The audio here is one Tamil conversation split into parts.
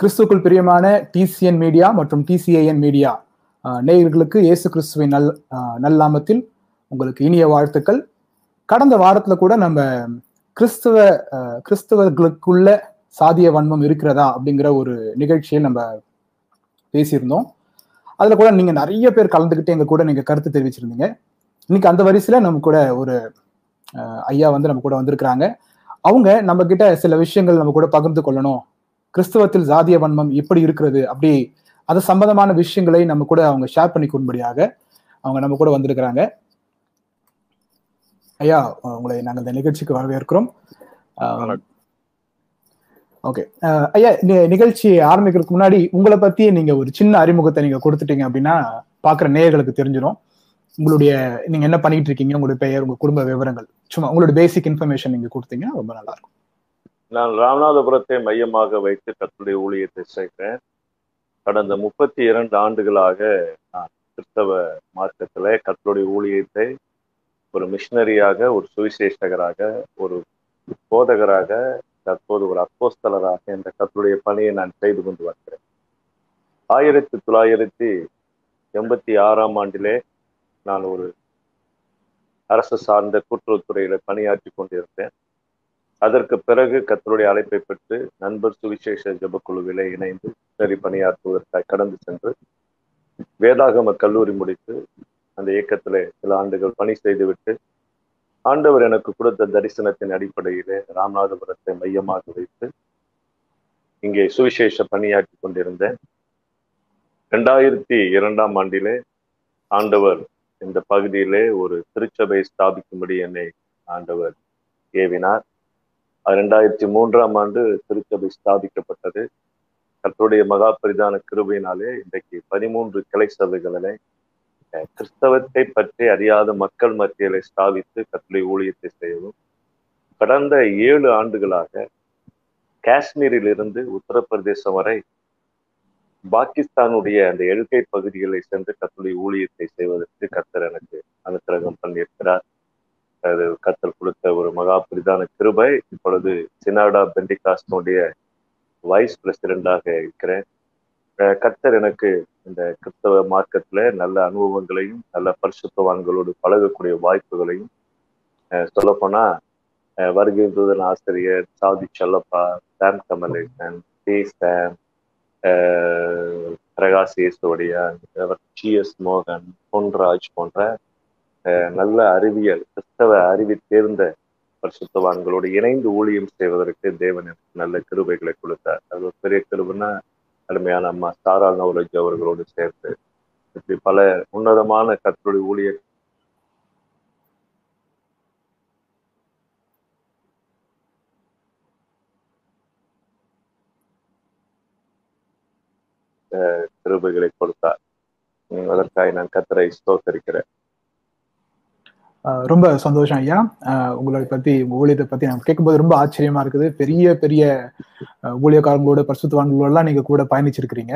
கிறிஸ்துக்குள் பிரியமான டிசிஎன் மீடியா மற்றும் டிசிஏஎன் மீடியா நேயர்களுக்கு இயேசு கிறிஸ்துவின் நல் நல்லாமத்தில் உங்களுக்கு இனிய வாழ்த்துக்கள். கடந்த வாரத்தில் கூட நம்ம கிறிஸ்துவ கிறிஸ்தவர்களுக்குள்ள சாதிய வன்மம் இருக்கிறதா அப்படிங்கிற ஒரு நிகழ்ச்சியை நம்ம பேசியிருந்தோம். அதில் கூட நீங்கள் நிறைய பேர் கலந்துக்கிட்டு எங்கள் கூட நீங்கள் கருத்து தெரிவிச்சிருந்தீங்க. இன்னைக்கு அந்த வரிசையில் நம்ம கூட ஒரு ஐயா வந்து நம்ம கூட வந்திருக்கிறாங்க. அவங்க நம்ம கிட்ட சில விஷயங்கள் நம்ம கூட பகிர்ந்து கொள்ளணும் கிறிஸ்தவத்தில் ஜாதிய வன்மம் எப்படி இருக்கிறது அப்படி அது சம்பந்தமான விஷயங்களை நம்ம கூட அவங்க ஷேர் பண்ணி கொள்ளும்படியாக அவங்க நம்ம கூட வந்திருக்கிறாங்க. ஐயா உங்களை நாங்கள் இந்த நிகழ்ச்சிக்கு வரவேற்கிறோம். ஓகே ஐயா நிகழ்ச்சி ஆரம்பிக்கிறதுக்கு முன்னாடி உங்களை பத்தி நீங்க ஒரு சின்ன அறிமுகத்தை நீங்க கொடுத்துட்டீங்க அப்படின்னா பாக்குற நேயர்களுக்கு தெரிஞ்சிடும் உங்களுடைய நீங்க என்ன பண்ணிட்டு இருக்கீங்க உங்களுடைய பெயர் உங்க குடும்ப விவரங்கள். சும்மா உங்களுடைய பேசிக் இன்ஃபர்மேஷன் நீங்க கொடுத்தீங்கன்னா ரொம்ப நல்லா இருக்கும். நான் ராமநாதபுரத்தை மையமாக வைத்து கத்துடைய ஊழியத்தை செய்கிறேன். கடந்த முப்பத்தி இரண்டு ஆண்டுகளாக நான் கிறிஸ்தவ மார்க்கத்தில் கத்தருடைய ஊழியத்தை ஒரு மிஷினரியாக ஒரு சுவிசேஷகராக ஒரு போதகராக தற்போது ஒரு அப்போஸ்தலராக இந்த கத்தருடைய பணியை நான் செய்து கொண்டு வருகிறேன். ஆயிரத்தி தொள்ளாயிரத்தி எண்பத்தி ஆறாம் ஆண்டிலே நான் ஒரு அரசு சார்ந்த கூட்டுறவுத்துறையில் பணியாற்றி கொண்டிருந்தேன். அதற்கு பிறகு கத்தருடைய அழைப்பை பெற்று நண்பர் சுவிசேஷ ஜபக்குழுவிலே இணைந்து சரி பணியாற்றுவதற்காக கடந்து சென்று வேதாகம கல்லூரி முடித்து அந்த இயக்கத்திலே சில ஆண்டுகள் பணி செய்துவிட்டு ஆண்டவர் எனக்கு கொடுத்த தரிசனத்தின் அடிப்படையிலே ராமநாதபுரத்தை மையமாக வைத்து இங்கே சுவிசேஷ பணியாற்றி கொண்டிருந்தேன் ரெண்டாயிரத்தி இரண்டாம் ஆண்டிலே ஆண்டவர் இந்த பகுதியிலே ஒரு திருச்சபை ஸ்தாபிக்கும்படி என்னை ஆண்டவர் ஏவினார். ரெண்டாயிரத்தி மூன்றாம் ஆண்டு திருச்சபை ஸ்தாபிக்கப்பட்டது. கத்தருடைய மகா பரிதான கிருபையினாலே இன்றைக்கு பதிமூன்று கிளை சபைகளிலே கிறிஸ்தவத்தை பற்றி அறியாத மக்கள் மத்தியிலே ஸ்தாபித்து கத்தருடைய ஊழியத்தை செய்யவும் கடந்த ஏழு ஆண்டுகளாக காஷ்மீரில் இருந்து உத்தரப்பிரதேசம் வரை பாகிஸ்தானுடைய அந்த எழுகை பகுதிகளை சென்று கத்தருடைய ஊழியத்தை செய்வதற்கு கத்தர் எனக்கு அனுக்கிரகம் பண்ணியிருக்கிறார். கத்தல் கொடுத்த ஒரு மகா பிரிதான கிருபை. இப்பொழுது சினாடா பெண்டிகாஸ்டனுடைய வைஸ் பிரசிடென்டாக இருக்கிறேன். கத்தர் எனக்கு இந்த கிறிஸ்தவ மார்க்கத்துல நல்ல அனுபவங்களையும் நல்ல பரிசுத்தவான்களோடு பழகக்கூடிய வாய்ப்புகளையும் சொல்லப்போனால் வருகை தூதன் ஆசிரியர் சாதி Chellappa Sam Kamaleson P Sam Prakash இயேசுவடியா T S மோகன் பொன்ராஜ் போன்ற நல்ல அறிவியல் கிறிஸ்தவ அறிவி தேர்ந்த பரிசுத்தவான்களோடு இணைந்து ஊழியம் செய்வதற்கு தேவன் எனக்கு நல்ல கிருபைகளை கொடுத்தார். அது ஒரு பெரிய கிருபைன்னா அருமையான அம்மா சாரா நவலஜ் அவர்களோடு சேர்த்து இப்படி பல உன்னதமான கத்தருடைய ஊழிய கிருபைகளை கொடுத்தார். அதற்காக நான் கத்தரை ஸ்தோத்தரிக்கிறேன். ரொம்ப சந்தோஷம் ஐயா. உங்களை பத்தி ஊழியத்தை பத்தி நான் கேட்கும்போது ரொம்ப ஆச்சரியமா இருக்குது. பெரிய பெரிய ஊழியக்காரங்களோட பரிசுத்தவான்களோடலாம் நீங்க கூட பயணிச்சிருக்கிறீங்க.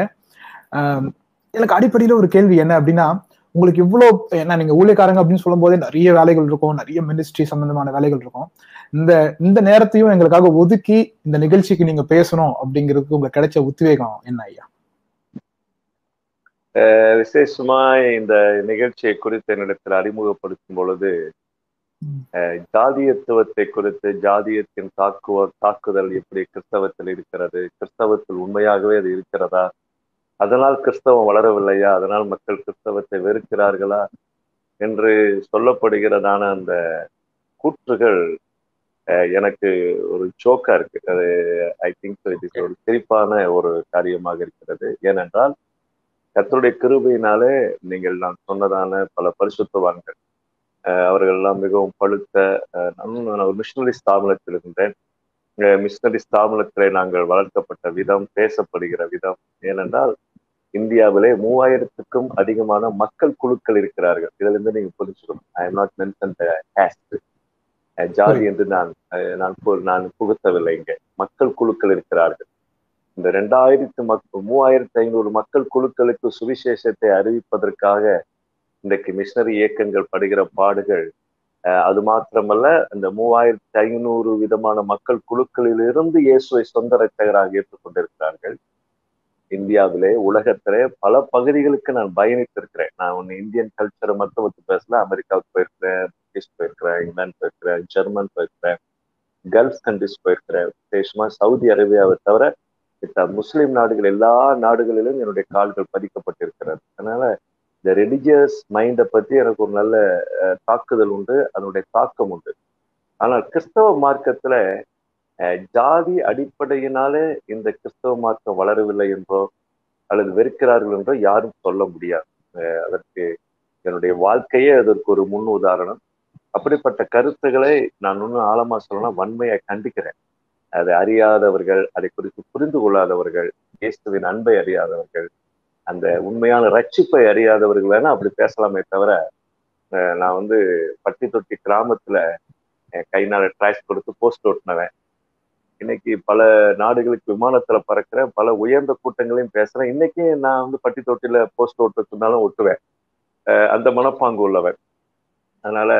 எனக்கு அடிப்படையில ஒரு கேள்வி என்ன அப்படின்னா உங்களுக்கு இவ்வளவு என்ன நீங்க ஊழியக்காரங்க அப்படின்னு சொல்லும் போதே நிறைய வேலைகள் இருக்கும் நிறைய மினிஸ்ட்ரி சம்பந்தமான வேலைகள் இருக்கும். இந்த இந்த நேரத்தையும் எங்களுக்காக ஒதுக்கி இந்த நிகழ்ச்சிக்கு நீங்க பேசணும் அப்படிங்கிறதுக்கு உங்களுக்கு கிடைச்ச உத்வேகம் என்ன ஐயா? விசேஷமா இந்த நிகழ்ச்சியை குறித்து என்னிடத்தில் அறிமுகப்படுத்தும் பொழுது ஜாதியத்துவத்தை குறித்து ஜாதியத்தின் தாக்குவ தாக்குதல் எப்படி கிறிஸ்தவத்தில் இருக்கிறது கிறிஸ்தவத்தில் உண்மையாகவே அது இருக்கிறதா அதனால் கிறிஸ்தவம் வளரவில்லையா அதனால் மக்கள் கிறிஸ்தவத்தை வெறுக்கிறார்களா என்று சொல்லப்படுகிறதான அந்த கூற்றுகள் எனக்கு ஒரு ஜோக்கா இருக்கு. அது ஐ திங்க் இஸ் ஒரு சிரிப்பான ஒரு காரியமாக இருக்கிறது. ஏனென்றால் கத்தருடைய கிருபையினாலே நீங்கள் நான் சொன்னதான பல பரிசுத்தவான்கள். அவர்கள் எல்லாம் மிகவும் பழுத்த நான் ஒரு மிஷினரி ஸ்தாபனத்தில் இருந்தேன். மிஷினரி ஸ்தாபனத்திலே நாங்கள் வளர்க்கப்பட்ட விதம் பேசப்படுகிற விதம். ஏனென்றால் இந்தியாவிலே மூவாயிரத்துக்கும் அதிகமான மக்கள் குழுக்கள் இருக்கிறார்கள். இதுல இருந்து நீங்க புரிஞ்சுக்கணும். I am not mention caste ஜாதி என்று நான் நான் நான் புகுத்தவில்லை இங்க. மக்கள் குழுக்கள் இருக்கிறார்கள். இந்த ரெண்டாயிரத்து மக் மூவாயிரத்தி ஐநூறு மக்கள் குழுக்களுக்கு சுவிசேஷத்தை அறிவிப்பதற்காக இன்றைக்கு மிஷினரி இயக்கங்கள் படுகிற பாடுகள் அது மாத்திரமல்ல இந்த மூவாயிரத்தி ஐநூறு விதமான மக்கள் குழுக்களிலிருந்து இயேசுவை சொந்த ரட்சகராக ஏற்றுக்கொண்டிருக்கிறார்கள். இந்தியாவிலே உலகத்திலே பல பகுதிகளுக்கு நான் பயணித்திருக்கிறேன். நான் ஒன்று இந்தியன் கல்ச்சரை மட்டும் பத்தி பேசல அமெரிக்காவுக்கு போயிருக்கிறேன் பிரிட்டிஷ் போயிருக்கிறேன் இங்கிலாந்து போயிருக்கிறேன் ஜெர்மன் போயிருக்கிறேன் கல்ஃப் கண்ட்ரிஸ் போயிருக்கிறேன் விசேஷமா சவுதி அரேபியாவை தவிர முஸ்லிம் நாடுகள் எல்லா நாடுகளிலும் என்னுடைய கால்கள் பதிக்கப்பட்டிருக்கிறது. அதனால இந்த ரெலிஜியஸ் மைண்டை பத்தி எனக்கு ஒரு நல்ல தாக்குதல் உண்டு. அதனுடைய தாக்கம் உண்டு. ஆனால் கிறிஸ்தவ மார்க்கத்துல ஜாதி அடிப்படையினாலே இந்த கிறிஸ்தவ மார்க்கம் வளரவில்லை என்றோ அல்லது வெறுக்கிறார்கள் என்றோ யாரும் சொல்ல முடியாது. அதற்கு என்னுடைய வாழ்க்கையே அதற்கு ஒரு முன் உதாரணம் அப்படிப்பட்ட கருத்துக்களை நான் இன்னும் ஆழமா சொல்லணும் வன்மையை கண்டிக்கிறேன். அதை அறியாதவர்கள் அதை குறித்து புரிந்து கொள்ளாதவர்கள் இயேசுவின் அன்பை அறியாதவர்கள் அந்த உண்மையான ரட்சிப்பை அறியாதவர்கள் வேணா அப்படி பேசலாமே தவிர நான் வந்து பட்டி தொட்டி கிராமத்துல அஹ், கை கொடுத்து போஸ்ட் ஓட்டினவன். இன்னைக்கு பல நாடுகளுக்கு விமானத்துல பறக்கிறேன் பல உயர்ந்த கூட்டங்களையும் பேசுறேன். இன்னைக்கு நான் வந்து பட்டி தொட்டில போஸ்ட் ஓட்டுறதுனாலும் ஒட்டுவேன் அந்த மனப்பாங்கு உள்ளவன். அதனால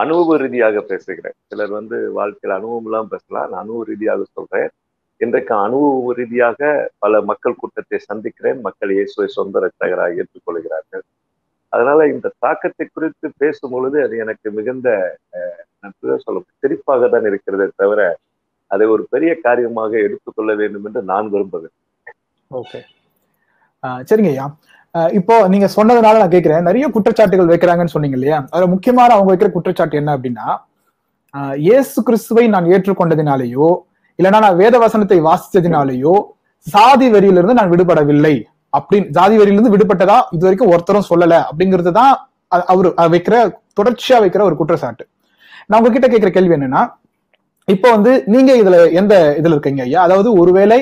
அனுபவ ரீதியாக பேசுகிறேன். சிலர் வந்து வாழ்க்கையில் அனுபவம் எல்லாம் பேசலாம். நான் அனுபவ ரீதியாக சொல்றேன். இன்றைக்கு அனுபவ ரீதியாக பல மக்கள் கூட்டத்தை சந்திக்கிறேன். மக்கள் இயேசுவை சொந்த ரட்சகராக ஏற்றுக்கொள்கிறார்கள். அதனால இந்த தாக்கத்தை குறித்து பேசும் பொழுது அது எனக்கு மிகுந்த அஹ், சொல்ல சிரிப்பாக தான் இருக்கிறதே தவிர அதை ஒரு பெரிய காரியமாக எடுத்துக்கொள்ள வேண்டும் என்று நான் விரும்புகிறேன் ஓகே. சரிங்க ஐயா இப்போ நீங்க சொன்னதுனால நான் கேட்கிறேன் நிறைய குற்றச்சாட்டுகள் வைக்கிறாங்கன்னு சொன்னீங்க இல்லையா? அதுல முக்கியமான அவங்க வைக்கிற குற்றச்சாட்டு என்ன அப்படின்னா இயேசு கிறிஸ்துவை நான் ஏற்றுக்கொண்டதினாலேயோ இல்லைன்னா நான் வேத வசனத்தை வாசித்ததினாலேயோ சாதி வெறியிலிருந்து நான் விடுபடவில்லை. அப்படின்னு ஜாதி வெறியிலிருந்து விடுபட்டதா இது வரைக்கும் ஒருத்தரும் சொல்லல அப்படிங்கிறது தான் அவர் வைக்கிற தொடர்ச்சியா வைக்கிற ஒரு குற்றச்சாட்டு. நான் உங்ககிட்ட கேட்கிற கேள்வி என்னன்னா இப்போ வந்து நீங்க இதுல எந்த இதுல இருக்கீங்க ஐயா? அதாவது ஒருவேளை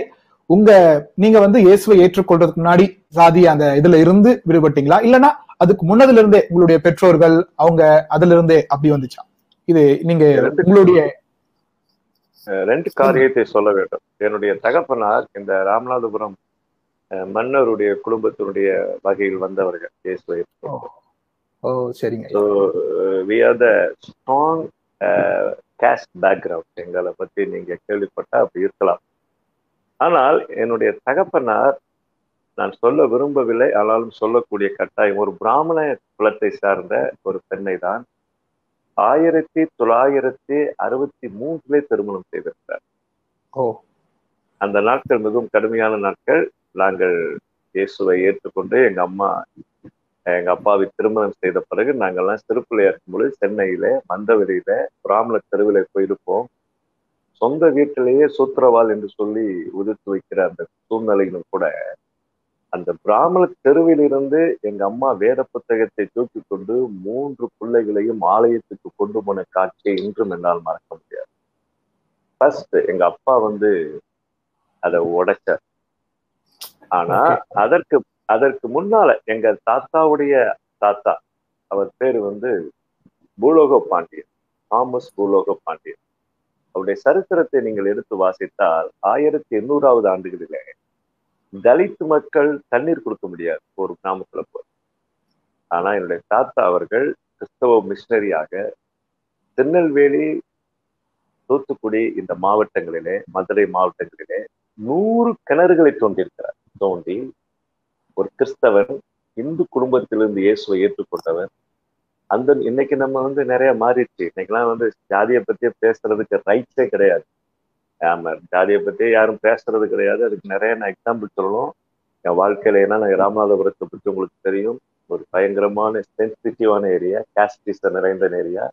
உங்க நீங்க வந்து இயேசுவை ஏற்றுக்கொள்றதுக்கு முன்னாடி சாதி அந்த இதுல இருந்து விடுபட்டீங்களா? இல்லைன்னா அதுக்கு முன்னதுல இருந்தே உங்களுடைய பெற்றோர்கள் அவங்க அதுல இருந்தே அப்படி வந்துச்சா? இது நீங்க உங்களுடைய ரெண்டு காரியத்தை சொல்ல வேண்டும். என்னுடைய தகப்பனார் இந்த ராமநாதபுரம் மன்னருடைய குடும்பத்தினுடைய வகையில் வந்தவர்கள். இயேசுவை ஓ சரிங்க. So we are the strong caste background எங்களை பத்தி நீங்க கேள்விப்பட்டா அப்படி இருக்கலாம். ஆனால் என்னுடைய தகப்பனார் நான் சொல்ல விரும்பவில்லை ஆனாலும் சொல்லக்கூடிய கட்டாயம். ஒரு பிராமண குலத்தை சார்ந்த ஒரு பெண்ணை தான் ஆயிரத்தி தொள்ளாயிரத்தி அறுபத்தி மூன்றிலே திருமணம் செய்திருந்தார். ஓ. அந்த நாட்கள் மிகவும் கடுமையான நாட்கள். நாங்கள் இயேசுவை ஏற்றுக்கொண்டு எங்க அம்மா எங்க அப்பாவை திருமணம் செய்த பிறகு நாங்கள்லாம் சிறுப்பிள்ளையா இருக்கும்பொழுது சென்னையில மந்தவெளியில பிராமண தெருவில போயிருப்போம். சொந்த வீட்டிலேயே சூத்திரவாள் என்று சொல்லி உதிர்த்து வைக்கிற அந்த சூழ்நிலையிலும் கூட அந்த பிராமண தெருவிலிருந்து எங்க அம்மா வேத புத்தகத்தை தூக்கி கொண்டு மூன்று பிள்ளைகளையும் ஆலயத்துக்கு கொண்டு போன காட்சியை இன்றும் என்னால் மறக்க முடியாது. ஃபர்ஸ்ட் எங்க அப்பா வந்து அதை உடைச்சார். ஆனா அதற்கு அதற்கு முன்னால எங்க தாத்தாவுடைய தாத்தா அவர் பேரு வந்து பூலோக பாண்டியன் தாமஸ் பூலோக பாண்டியன் அவருடைய சரித்திரத்தை நீங்கள் எடுத்து வாசித்தால் ஆயிரத்தி எண்ணூறாவது ஆண்டுகளிலே தலித் மக்கள் தண்ணீர் கொடுக்க முடியாது ஒரு கிராமத்துல போய். ஆனா என்னுடைய தாத்தா அவர்கள் கிறிஸ்தவ மிஷினரியாக திருநெல்வேலி தூத்துக்குடி இந்த மாவட்டங்களிலே மதுரை மாவட்டங்களிலே நூறு கிணறுகளை தோண்டியிருக்கிறார். தோண்டி ஒரு கிறிஸ்தவன் இந்து குடும்பத்திலிருந்து இயேசுவை ஏற்றுக்கொண்டவர் அந்த இன்னைக்கு நம்ம வந்து நிறைய மாறிடுச்சு. இன்னைக்கெல்லாம் வந்து ஜாதியை பத்தியே பேசுறதுக்கு ரைட்ஸே கிடையாது. ஆமா ஜாதியை பத்தியே யாரும் பேசுறது கிடையாது. அதுக்கு நிறைய நான் எக்ஸாம்பிள் சொல்லணும். என் வாழ்க்கையில ஏன்னா நான் ராமநாதபுரத்தை பற்றி உங்களுக்கு தெரியும். ஒரு பயங்கரமான சென்சிட்டிவான ஏரியா காஸ்டிச நிறைந்த ஏரியா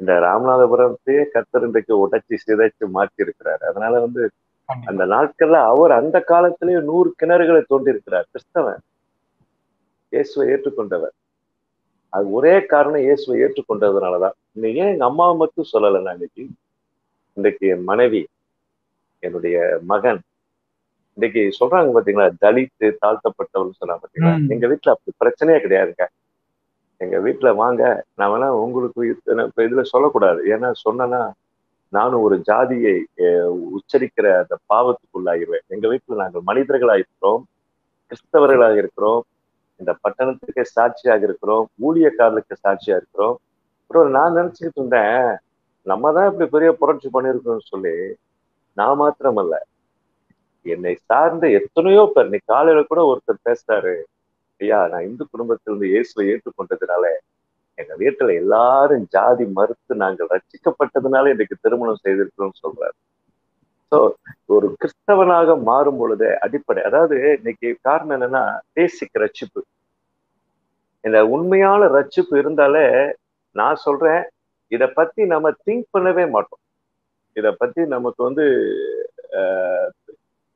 இந்த ராமநாதபுரத்தையே கத்தர் இன்றைக்கு உடைச்சி சிதைச்சு மாற்றி இருக்கிறாரு அதனால வந்து அந்த நாட்கள்ல அவர் அந்த காலத்திலேயே நூறு கிணறுகளை தோண்டி இருக்கிறார் கிறிஸ்தவன். இயேசுவை ஏற்றுக்கொண்டவர். அது ஒரே காரணம் இயேசுவை ஏற்றுக்கொண்டதுனாலதான். இன்னைக்கு ஏன் எங்க அம்மாவை மட்டும் சொல்லலை நான் இன்னைக்கு? இன்றைக்கு என் மனைவி என்னுடைய மகன் இன்னைக்கு சொல்றாங்க பாத்தீங்களா தலித்து தாழ்த்தப்பட்டவர்னு சொன்னாங்க பாத்தீங்களா? எங்க வீட்டுல அப்படி பிரச்சனையே கிடையாதுங்க. எங்க வீட்டுல வாங்க நான் வேணா உங்களுக்கு இதுல சொல்லக்கூடாது. ஏன்னா சொன்னா நானும் ஒரு ஜாதியை உச்சரிக்கிற அந்த பாவத்துக்குள்ளாகிருவேன். எங்க வீட்டுல நாங்கள் மனிதர்களாக இருக்கிறோம் கிறிஸ்தவர்களாக இருக்கிறோம் இந்த பட்டணத்துக்கு சாட்சியாக இருக்கிறோம் ஊழியக்காரர்களுக்கு சாட்சியா இருக்கிறோம். அப்புறம் நான் நினைச்சுக்கிட்டு இருந்தேன் நம்ம தான் இப்படி பெரிய புரட்சி பண்ணியிருக்கோம்னு சொல்லி நான் மாத்திரமல்ல. என்னை சார்ந்த எத்தனையோ பேர் நீ காலையில கூட ஒருத்தர் பேசுறாரு ஐயா நான் இந்து குடும்பத்திலிருந்து இயேசுவை ஏற்றுக்கொண்டதுனால எங்க வீட்டுல எல்லாரும் ஜாதி மறுத்து நாங்கள் ரட்சிக்கப்பட்டதுனால இன்னைக்கு திருமணம் செய்திருக்கிறோம் சொல்றாரு. சோ ஒரு கிறிஸ்தவனாக மாறும் பொழுது அடிப்படை அதாவது இன்னைக்கு காரணம் என்னன்னா பேசிக் ரட்சிப்பு. இந்த உண்மையான ரட்சிப்பு இருந்தாலே நான் சொல்றேன் இத பத்தி நம்ம திங்க் பண்ணவே மாட்டோம். இத பத்தி நமக்கு வந்து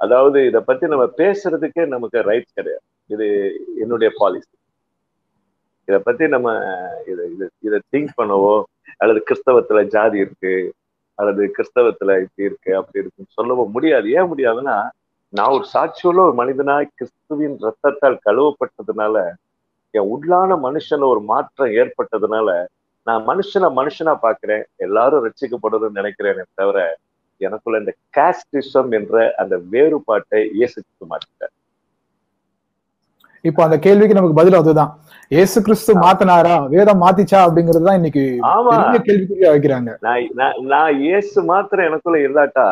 அதாவது இத பத்தி நம்ம பேசுறதுக்கே நமக்கு ரைட்ஸ் கிடையாது. இது என்னுடைய பாலிசி இத பத்தி நம்ம இதை இதை திங்க் பண்ணவோ அல்லது கிறிஸ்தவத்துல ஜாதி இருக்கு அல்லது கிறிஸ்தவத்துல இப்படி இருக்கு அப்படி இருக்குன்னு சொல்லவும் முடியாது. ஏன் முடியாதுன்னா நான் ஒரு சாட்சியுள்ள ஒரு மனிதனாய் கிறிஸ்துவின் ரத்தத்தால் கழுவப்பட்டதுனால என் உள்ளான மனுஷன ஒரு மாற்றம் ஏற்பட்டதுனால நான் மனுஷனை மனுஷனா பாக்குறேன் எல்லாரும் ரசிக்கப்படுறதுன்னு நினைக்கிறேனே தவிர எனக்குள்ள இந்த காஸ்டிசம் என்ற அந்த வேறுபாட்டை இயேசுக்கு மாட்டேன் இப்போ அந்த கேள்விக்கு நமக்கு பதில் அதுதான். ஏசு கிறிஸ்து மாத்தினாரா? வேதம் மாத்திச்சா? அப்படிங்கிறது தான் இன்னைக்கு கேள்விக்குறியா வைக்கிறாங்க. நான் நான் இயேசு மாத்திரம் எனக்குள்ள இல்லாட்டா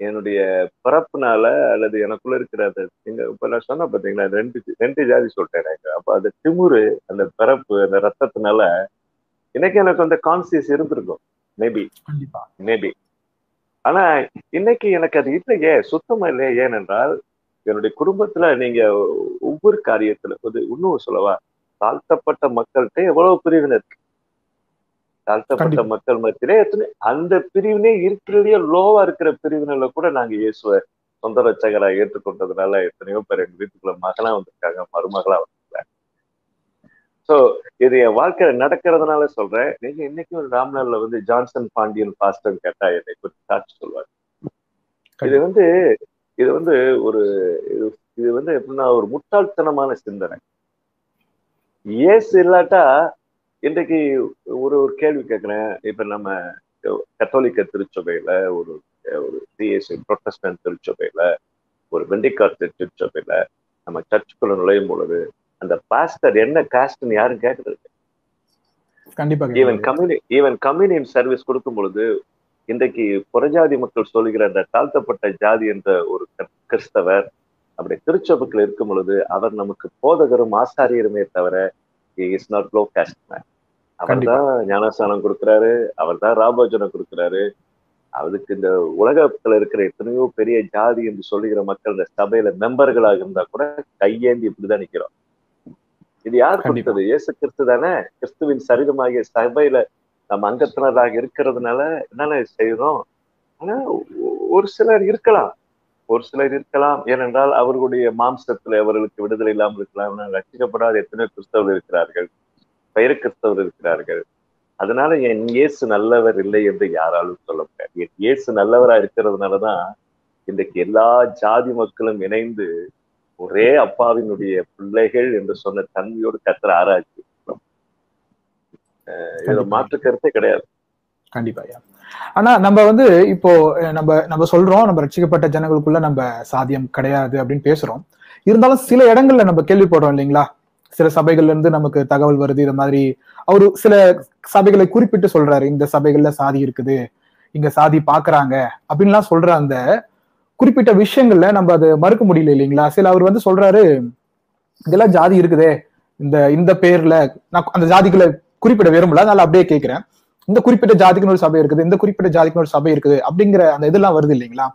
என்னுடைய பிறப்புனால அல்லது எனக்குள்ள இருக்கிற அந்த இப்ப நான் சொன்ன பாத்தீங்களா ரெண்டு ரெண்டு ஜாதி சொல்லிட்டேன் எனக்கு. அப்ப அந்த திமுரு அந்த பிறப்பு அந்த ரத்தத்தினால இன்னைக்கு எனக்கு அந்த கான்சியஸ் இருந்திருக்கும். மேபி கண்டிப்பா. மேபி ஆனா இன்னைக்கு எனக்கு அது இல்லையே சுத்தமா இல்லையே. ஏனென்றால் என்னுடைய குடும்பத்துல நீங்க ஒவ்வொரு காரியத்துல ஒரு இன்னும் சொல்லவா தாழ்த்தப்பட்ட மக்கள்கிட்ட எவ்வளவு பிரிவினை இருக்கு? தாழ்த்தப்பட்ட மக்கள் மத்தியிலே எத்தனை அந்த பிரிவினே இருக்கிறதே லோவா இருக்கிற பிரிவினைல கூட நாங்க இயேசுவ சொந்த ரச்சகரா ஏற்றுக்கொண்டதுனால எத்தனையோ பேர் எங்க வீட்டுக்குள்ள மகளா வந்திருக்காங்க மருமகளா வந்திருக்காங்க. சோ இது என் வாழ்க்கையில நடக்கிறதுனால சொல்றேன். நீங்க இன்னைக்கும் ராம்நாள்ல வந்து ஜான்சன் பாண்டியன் பாஸ்டர் கேட்டா என்னை குறித்து சாட்சி சொல்லுவாங்க இது வந்து இது வந்து ஒரு இது வந்து எப்படின்னா ஒரு முட்டாள்தனமான சிந்தனை. ஏசு இல்லாட்டா இன்றைக்கு ஒரு ஒரு கேள்வி கேட்கிறேன். இப்ப நம்ம கத்தோலிக்க திருச்சபையில ஒரு ஒரு சிஎஸ்ஐ ப்ரொட்டஸ்டன்ட் திருச்சபையில ஒரு வெண்டிக்காட்டு திருச்சபையில நம்ம சர்ச்சுக்குள்ள நுழையும் பொழுது அந்த பாஸ்டர் என்ன காஸ்ட்னு யாரும் கேட்கறது கண்டிப்பா ஈவன் கம்யூனி ஈவன் கம்யூனியன் சர்வீஸ் கொடுக்கும் பொழுது இன்றைக்கு புறஜாதி மக்கள் சொல்லுகிற அந்த தாழ்த்தப்பட்ட ஜாதி என்ற ஒரு கிறிஸ்தவர் அப்படி திருச்சபைக்குள்ள இருக்கும் பொழுது அவர் நமக்கு போதகரும் ஆசாரியருமே தவிர is not low caste man அவர் தான் ஞானஸ்தானம் கொடுக்குறாரு அவர் தான் ராபோஜனம் கொடுக்குறாரு. அதுக்கு இந்த உலகத்துல இருக்கிற எத்தனையோ பெரிய ஜாதி என்று சொல்லுகிற மக்கள் இந்த சபையில மெம்பர்களாக இருந்தா கூட கையேந்தி இப்படிதான் நிக்கிறோம். இது யார் கொடுத்தது? இயேசு கிறிஸ்து தானே? கிறிஸ்துவின் சரீரமாகிய சபையில நம்ம அங்கத்தினராக இருக்கிறதுனால என்னென்ன செய்யறோம் ஆனா ஒரு சிலர் இருக்கலாம். ஒரு சிலர் இருக்கலாம். ஏனென்றால் அவர்களுடைய மாம்சத்துல அவர்களுக்கு விடுதலை இல்லாமல் இருக்கலாம். ரசிக்கப்படாத எத்தனையோ கிறிஸ்தவர்கள் இருக்கிறார்கள். பெயர் கிறிஸ்தவர் இருக்கிறார்கள். அதனால என் இயேசு நல்லவர் இல்லை என்று யாராலும் சொல்ல முடியாது. என் இயேசு நல்லவரா இருக்கிறதுனாலதான் இன்றைக்கு எல்லா ஜாதி மக்களும் இணைந்து ஒரே அப்பாவினுடைய பிள்ளைகள் என்று சொன்ன தன்மையோடு கத்திர ஆராய்ச்சி இதுல மாற்று கருத்தே கிடையாது. கண்டிப்பா ஆனா நம்ம வந்து இப்போ நம்ம நம்ம சொல்றோம் நம்ம ரட்சிக்கப்பட்ட ஜனங்களுக்குள்ள நம்ம சாத்தியம் கிடையாது அப்படின்னு பேசுறோம். இருந்தாலும் சில இடங்கள்ல நம்ம கேள்விப்படுறோம் இல்லைங்களா? சில சபைகள்ல இருந்து நமக்கு தகவல் வருது இது மாதிரி. அவரு சில சபைகளை குறிப்பிட்டு சொல்றாரு இந்த சபைகள்ல சாதி இருக்குது இங்க சாதி பாக்குறாங்க அப்படின்லாம் சொல்ற அந்த குறிப்பிட்ட விஷயங்கள்ல நம்ம அதை மறுக்க முடியல இல்லைங்களா? சில அவர் வந்து சொல்றாரு இதெல்லாம் ஜாதி இருக்குதே இந்த இந்த பேர்ல நான் அந்த ஜாதிகளை குறிப்பிட விரும்பல. அதனால அப்படியே கேட்கிறேன் இந்த குறிப்பிட்ட ஜாதிக்குன்னு ஒரு சபை இருக்குது. இந்த குறிப்பிட்ட ஜாதிக்குன்னு ஒரு சபை இருக்குது அப்படிங்கிற அந்த இதெல்லாம் வருது இல்லைங்களா?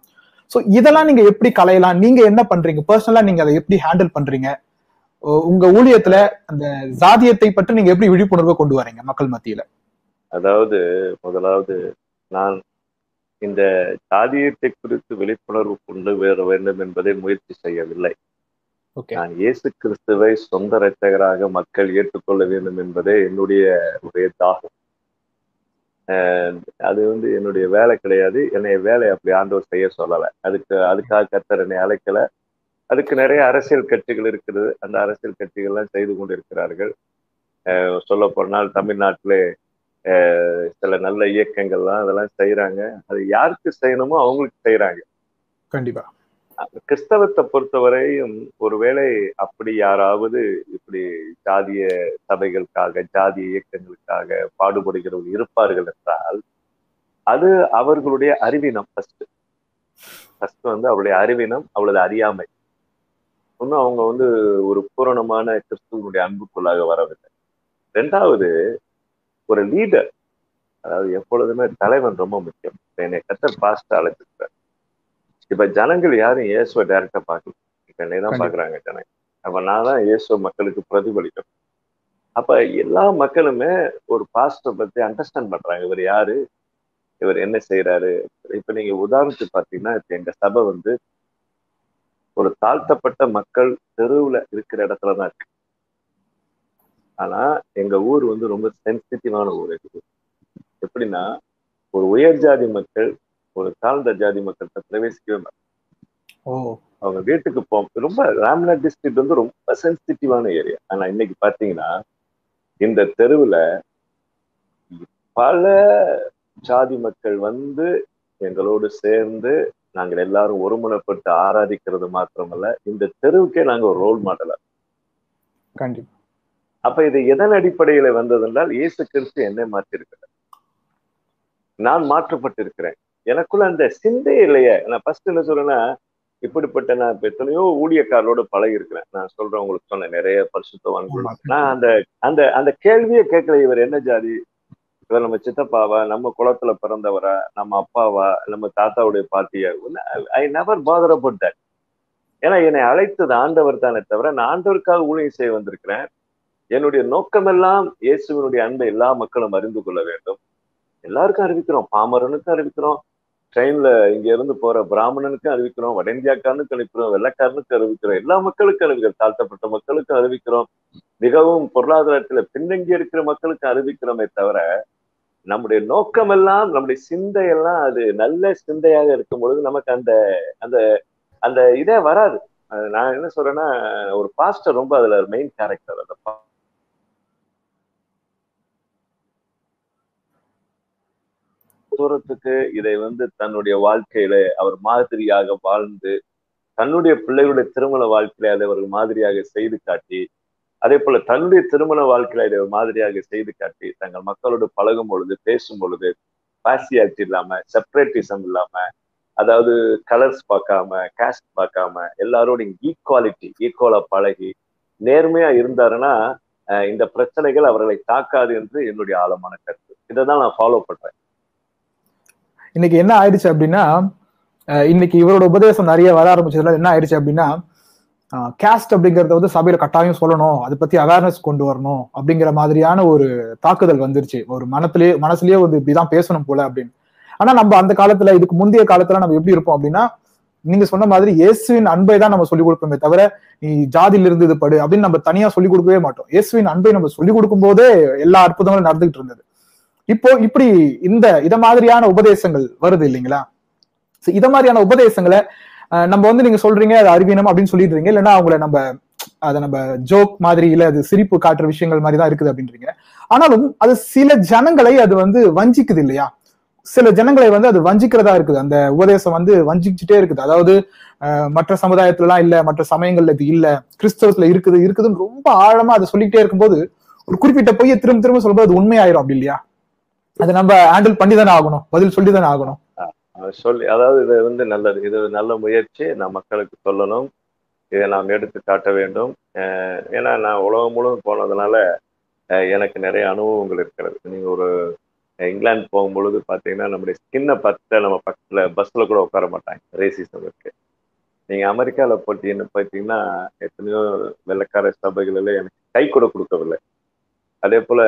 சோ இதெல்லாம் நீங்க எப்படி கலையலாம் நீங்க என்ன பண்றீங்க? பர்சனலா நீங்க அதை எப்படி ஹேண்டில் பண்றீங்க? உங்க ஊழியத்துல அந்த ஜாதியத்தை பற்றி நீங்க எப்படி விழிப்புணர்வை கொண்டு வரீங்க மக்கள் மத்தியில? அதாவது முதலாவது நான் இந்த ஜாதியத்தை குறித்து விழிப்புணர்வு கொண்டு வர வேண்டும் என்பதை முயற்சி செய்யவில்லை. நான் இயேசு கிறிஸ்துவை சொந்த இரட்சகராக மக்கள் ஏற்றுக்கொள்ள வேண்டும் என்பதே என்னுடைய ஒரே தாகம். அது வந்து என்னுடைய வேலை கிடையாது. என்னைய வேலை அப்படி ஆண்டவர் செய்ய சொல்லலை. அதுக்கு அதுக்காக கத்தர் என்னை அழைக்கல. அதுக்கு நிறைய அரசியல் கட்சிகள் இருக்கிறது. அந்த அரசியல் கட்சிகள்லாம் செய்து கொண்டு இருக்கிறார்கள் சொல்ல போனால் தமிழ்நாட்டிலே சில நல்ல இயக்கங்கள்லாம் அதெல்லாம் செய்யறாங்க அது யாருக்கு செய்யணுமோ அவங்களுக்கு செய்யறாங்க கண்டிப்பா. கிறிஸ்தவத்தை பொறுத்தவரையும் ஒருவேளை அப்படி யாராவது இப்படி ஜாதிய சபைகளுக்காக ஜாதிய இயக்கங்களுக்காக பாடுபடுகிறவர்கள் இருப்பார்கள் என்றால் அது அவர்களுடைய அறிவினம் ஃபர்ஸ்ட் ஃபர்ஸ்ட் வந்து அவருடைய அறிவினம் அவளது அறியாமை. இன்னும் அவங்க வந்து ஒரு பூரணமான கிறிஸ்துவனுடைய அன்புக்குள்ளாக வரவில்லை. ரெண்டாவது ஒரு லீடர் அதாவது எப்பொழுதுமே தலைவன் ரொம்ப முக்கியம். என்னை கத்தர் பாஸ்ட் அழைச்சிருக்கிறார் இப்ப ஜனங்கள் யாரும் இயேசுவை டைரக்டா பார்க்கல. இப்ப என்னை தான் பாக்குறாங்க ஜனங்க. அப்ப நான் தான் இயேசுவ மக்களுக்கு பிரதிபலிக்கணும். அப்ப எல்லா மக்களுமே ஒரு பாஸ்டர் பத்தி அண்டர்ஸ்டாண்ட் பண்றாங்க. இவர் யாரு? இவர் என்ன செய்யறாரு இப்ப நீங்க உதாரணத்துக்கு பாத்தீங்கன்னா இப்ப எங்க சபை வந்து ஒரு தாழ்த்தப்பட்ட மக்கள் தெருவுல இருக்கிற இடத்துலதான் இருக்கு. ஆனா எங்க ஊர் வந்து ரொம்ப சென்சிட்டிவான ஊர் இருக்குது எப்படின்னா ஒரு உயர் ஜாதி மக்கள் ஒரு தாழ்ந்த ஜாதி மக்கள்கிட்ட பிரவேசிக்கவே மாட்டாங்க. அவங்க வீட்டுக்கு போ ரொம்ப ராம்நாத் டிஸ்ட்ரிக்ட் வந்து ரொம்ப சென்சிட்டிவான ஏரியா. ஆனா இன்னைக்கு பாத்தீங்கன்னா இந்த தெருவுல பல ஜாதி மக்கள் வந்து எங்களோடு சேர்ந்து நாங்கள் எல்லாரும் ஒருமுனைப்பட்டு ஆராதிக்கிறது மாத்திரமல்ல இந்த தெருவுக்கே நாங்க ஒரு ரோல் மாடலா கண்டிப்பா. அப்ப இது எதன் அடிப்படையில வந்ததென்றால் இயேசு கிறிஸ்து என்னை மாற்றிருக்கிறார் நான் மாற்றப்பட்டிருக்கிறேன். எனக்குள்ள அந்த சிந்தை இல்லையே. நான் ஃபர்ஸ்ட் என்ன சொல்றேன்னா இப்படிப்பட்ட நான் இப்ப எத்தனையோ ஊழியக்காரரோட பழகி இருக்கிறேன் நான் சொல்றேன் உங்களுக்கு சொன்னேன் நிறைய பரிசுத்தவான்கள் நான் அந்த அந்த அந்த கேள்வியே கேட்கல இவர் என்ன ஜாதி? இவர் நம்ம சித்தப்பாவா? நம்ம குளத்துல பிறந்தவரா? நம்ம அப்பாவா? நம்ம தாத்தாவுடைய பாட்டியா? I never bother about that ஏன்னா என்னை அழைத்தது ஆண்டவர் தானே தவிர நான் ஆண்டவருக்காக ஊழியம் செய்ய வந்திருக்கிறேன். என்னுடைய நோக்கமெல்லாம் இயேசுவினுடைய அன்பை எல்லா மக்களும் அறிந்து கொள்ள வேண்டும். எல்லாருக்கும் அறிவிக்கிறோம். பாமரனுக்கும் அறிவிக்கிறோம். ட்ரெயின்ல இங்க இருந்து போற பிராமணனுக்கும் அறிவிக்கிறோம் வட இந்தியாக்காரனுக்கு அறிவிக்கிறோம் வெள்ளக்காரனுக்கு அறிவிக்கிறோம் எல்லா மக்களுக்கும் அறிவிக்கிறோம் தாழ்த்தப்பட்ட மக்களுக்கும் அறிவிக்கிறோம். மிகவும் பொருளாதாரத்துல பின்தங்கி இருக்கிற மக்களுக்கு அறிவிக்கிறோமே தவிர நம்முடைய நோக்கம் எல்லாம் நம்முடைய சிந்தையெல்லாம் அது நல்ல சிந்தையாக இருக்கும் பொழுது நமக்கு அந்த அந்த அந்த இதே வராது. நான் என்ன சொல்றேன்னா ஒரு பாஸ்டர் ரொம்ப அதுல மெயின் கேரக்டர் அந்த தூரத்துக்கு இதை வந்து தன்னுடைய வாழ்க்கையில அவர் மாதிரியாக வாழ்ந்து தன்னுடைய பிள்ளைகளுடைய திருமண வாழ்க்கையில அதை அவர் மாதிரியாக செய்து காட்டி அதே போல தன்னுடைய திருமண வாழ்க்கையில இதை மாதிரியாக செய்து காட்டி தங்கள் மக்களோடு பழகும் பொழுது பேசும் பொழுது பாசியாலிட்டி இல்லாம செப்பரேட்டிசம் இல்லாம அதாவது கலர்ஸ் பார்க்காம காஸ்ட் பார்க்காம எல்லாரோடையும் ஈக்குவாலிட்டி ஈக்குவலா பழகி நேர்மையா இருந்தாருன்னா இந்த பிரச்சனைகள் அவர்களை தாக்காது என்று என்னுடைய ஆழமான கருத்து. இதை தான் நான் ஃபாலோ பண்றேன். இன்னைக்கு என்ன ஆயிடுச்சு அப்படின்னா இன்னைக்கு இவரோட உபதேசம் நிறைய வர ஆரம்பிச்சதுல என்ன ஆயிடுச்சு அப்படின்னா கேஸ்ட் அப்படிங்கறத வந்து சபையில கட்டாயம் சொல்லணும் அதை பத்தி அவேர்னஸ் கொண்டு வரணும் அப்படிங்கிற மாதிரியான ஒரு தாக்குதல் வந்துருச்சு. ஒரு மனத்திலேயே மனசுலயே வந்து இப்படிதான் பேசணும் போல அப்படின்னு. ஆனா நம்ம அந்த காலத்துல இதுக்கு முந்தைய காலத்துல நம்ம எப்படி இருப்போம் அப்படின்னா நீங்க சொன்ன மாதிரி இயேசுவின் அன்பை தான் நம்ம சொல்லிக் கொடுப்போமே தவிர நீ ஜாதியில இருந்து இது படு அப்படின்னு நம்ம தனியா சொல்லிக் கொடுக்கவே மாட்டோம். இயேசுவின் அன்பை நம்ம சொல்லிக் கொடுக்கும் போதே எல்லா அற்புதங்களும் நடந்துகிட்டு இருந்தது. இப்போ இப்படி இந்த இத மாதிரியான உபதேசங்கள் வருது இல்லைங்களா? இத மாதிரியான உபதேசங்களை நம்ம வந்து நீங்க சொல்றீங்க அது அறிவீனம் அப்படின்னு சொல்லிடுறீங்க. இல்லைன்னா அவங்கள நம்ம அதை நம்ம ஜோக் மாதிரி இல்ல அது சிரிப்பு காட்டுற விஷயங்கள் மாதிரி தான் இருக்குது அப்படின்றீங்க. ஆனாலும் அது சில ஜனங்களை அது வந்து வஞ்சிக்குது இல்லையா? சில ஜனங்களை வந்து அது வஞ்சிக்கிறதா இருக்குது. அந்த உபதேசம் வந்து வஞ்சிச்சுட்டே இருக்குது. அதாவது மற்ற சமுதாயத்துல எல்லாம் இல்ல மற்ற சமயங்கள்ல இது இல்ல கிறிஸ்தவத்துல இருக்குது இருக்குதுன்னு ரொம்ப ஆழமா அதை சொல்லிக்கிட்டே இருக்கும்போது ஒரு குறிப்பிட்ட பொய்யை திரும்ப திரும்ப சொல்லும்போது அது உண்மையாயிரும் அப்படி இல்லையா? அது நம்ம ஹேண்டில் பண்ணி தானே ஆகணும். பதில் சொல்லி தானே ஆகணும் சொல்லி அதாவது இது வந்து நல்லது. இது நல்ல முயற்சி. நான் மக்களுக்கு சொல்லணும். இதை நாம் எடுத்து காட்ட வேண்டும். ஏன்னா நான் உலகம் முழுவதும் போனதுனால எனக்கு நிறைய அனுபவங்கள் இருக்கிறது. நீங்கள் ஒரு இங்கிலாந்து போகும்பொழுது பார்த்தீங்கன்னா நம்முடைய ஸ்கின்னை பார்த்து நம்ம பக்கத்தில் பஸ்ஸில் கூட உட்கார மாட்டாங்க. ரேசிசம் இருக்கு. நீங்கள் அமெரிக்காவில் போட்டீங்கன்னு பார்த்தீங்கன்னா எத்தனையோ வெள்ளக்கார சபைகளில் எனக்கு கை கூட கொடுக்கவில்லை. அதே போல்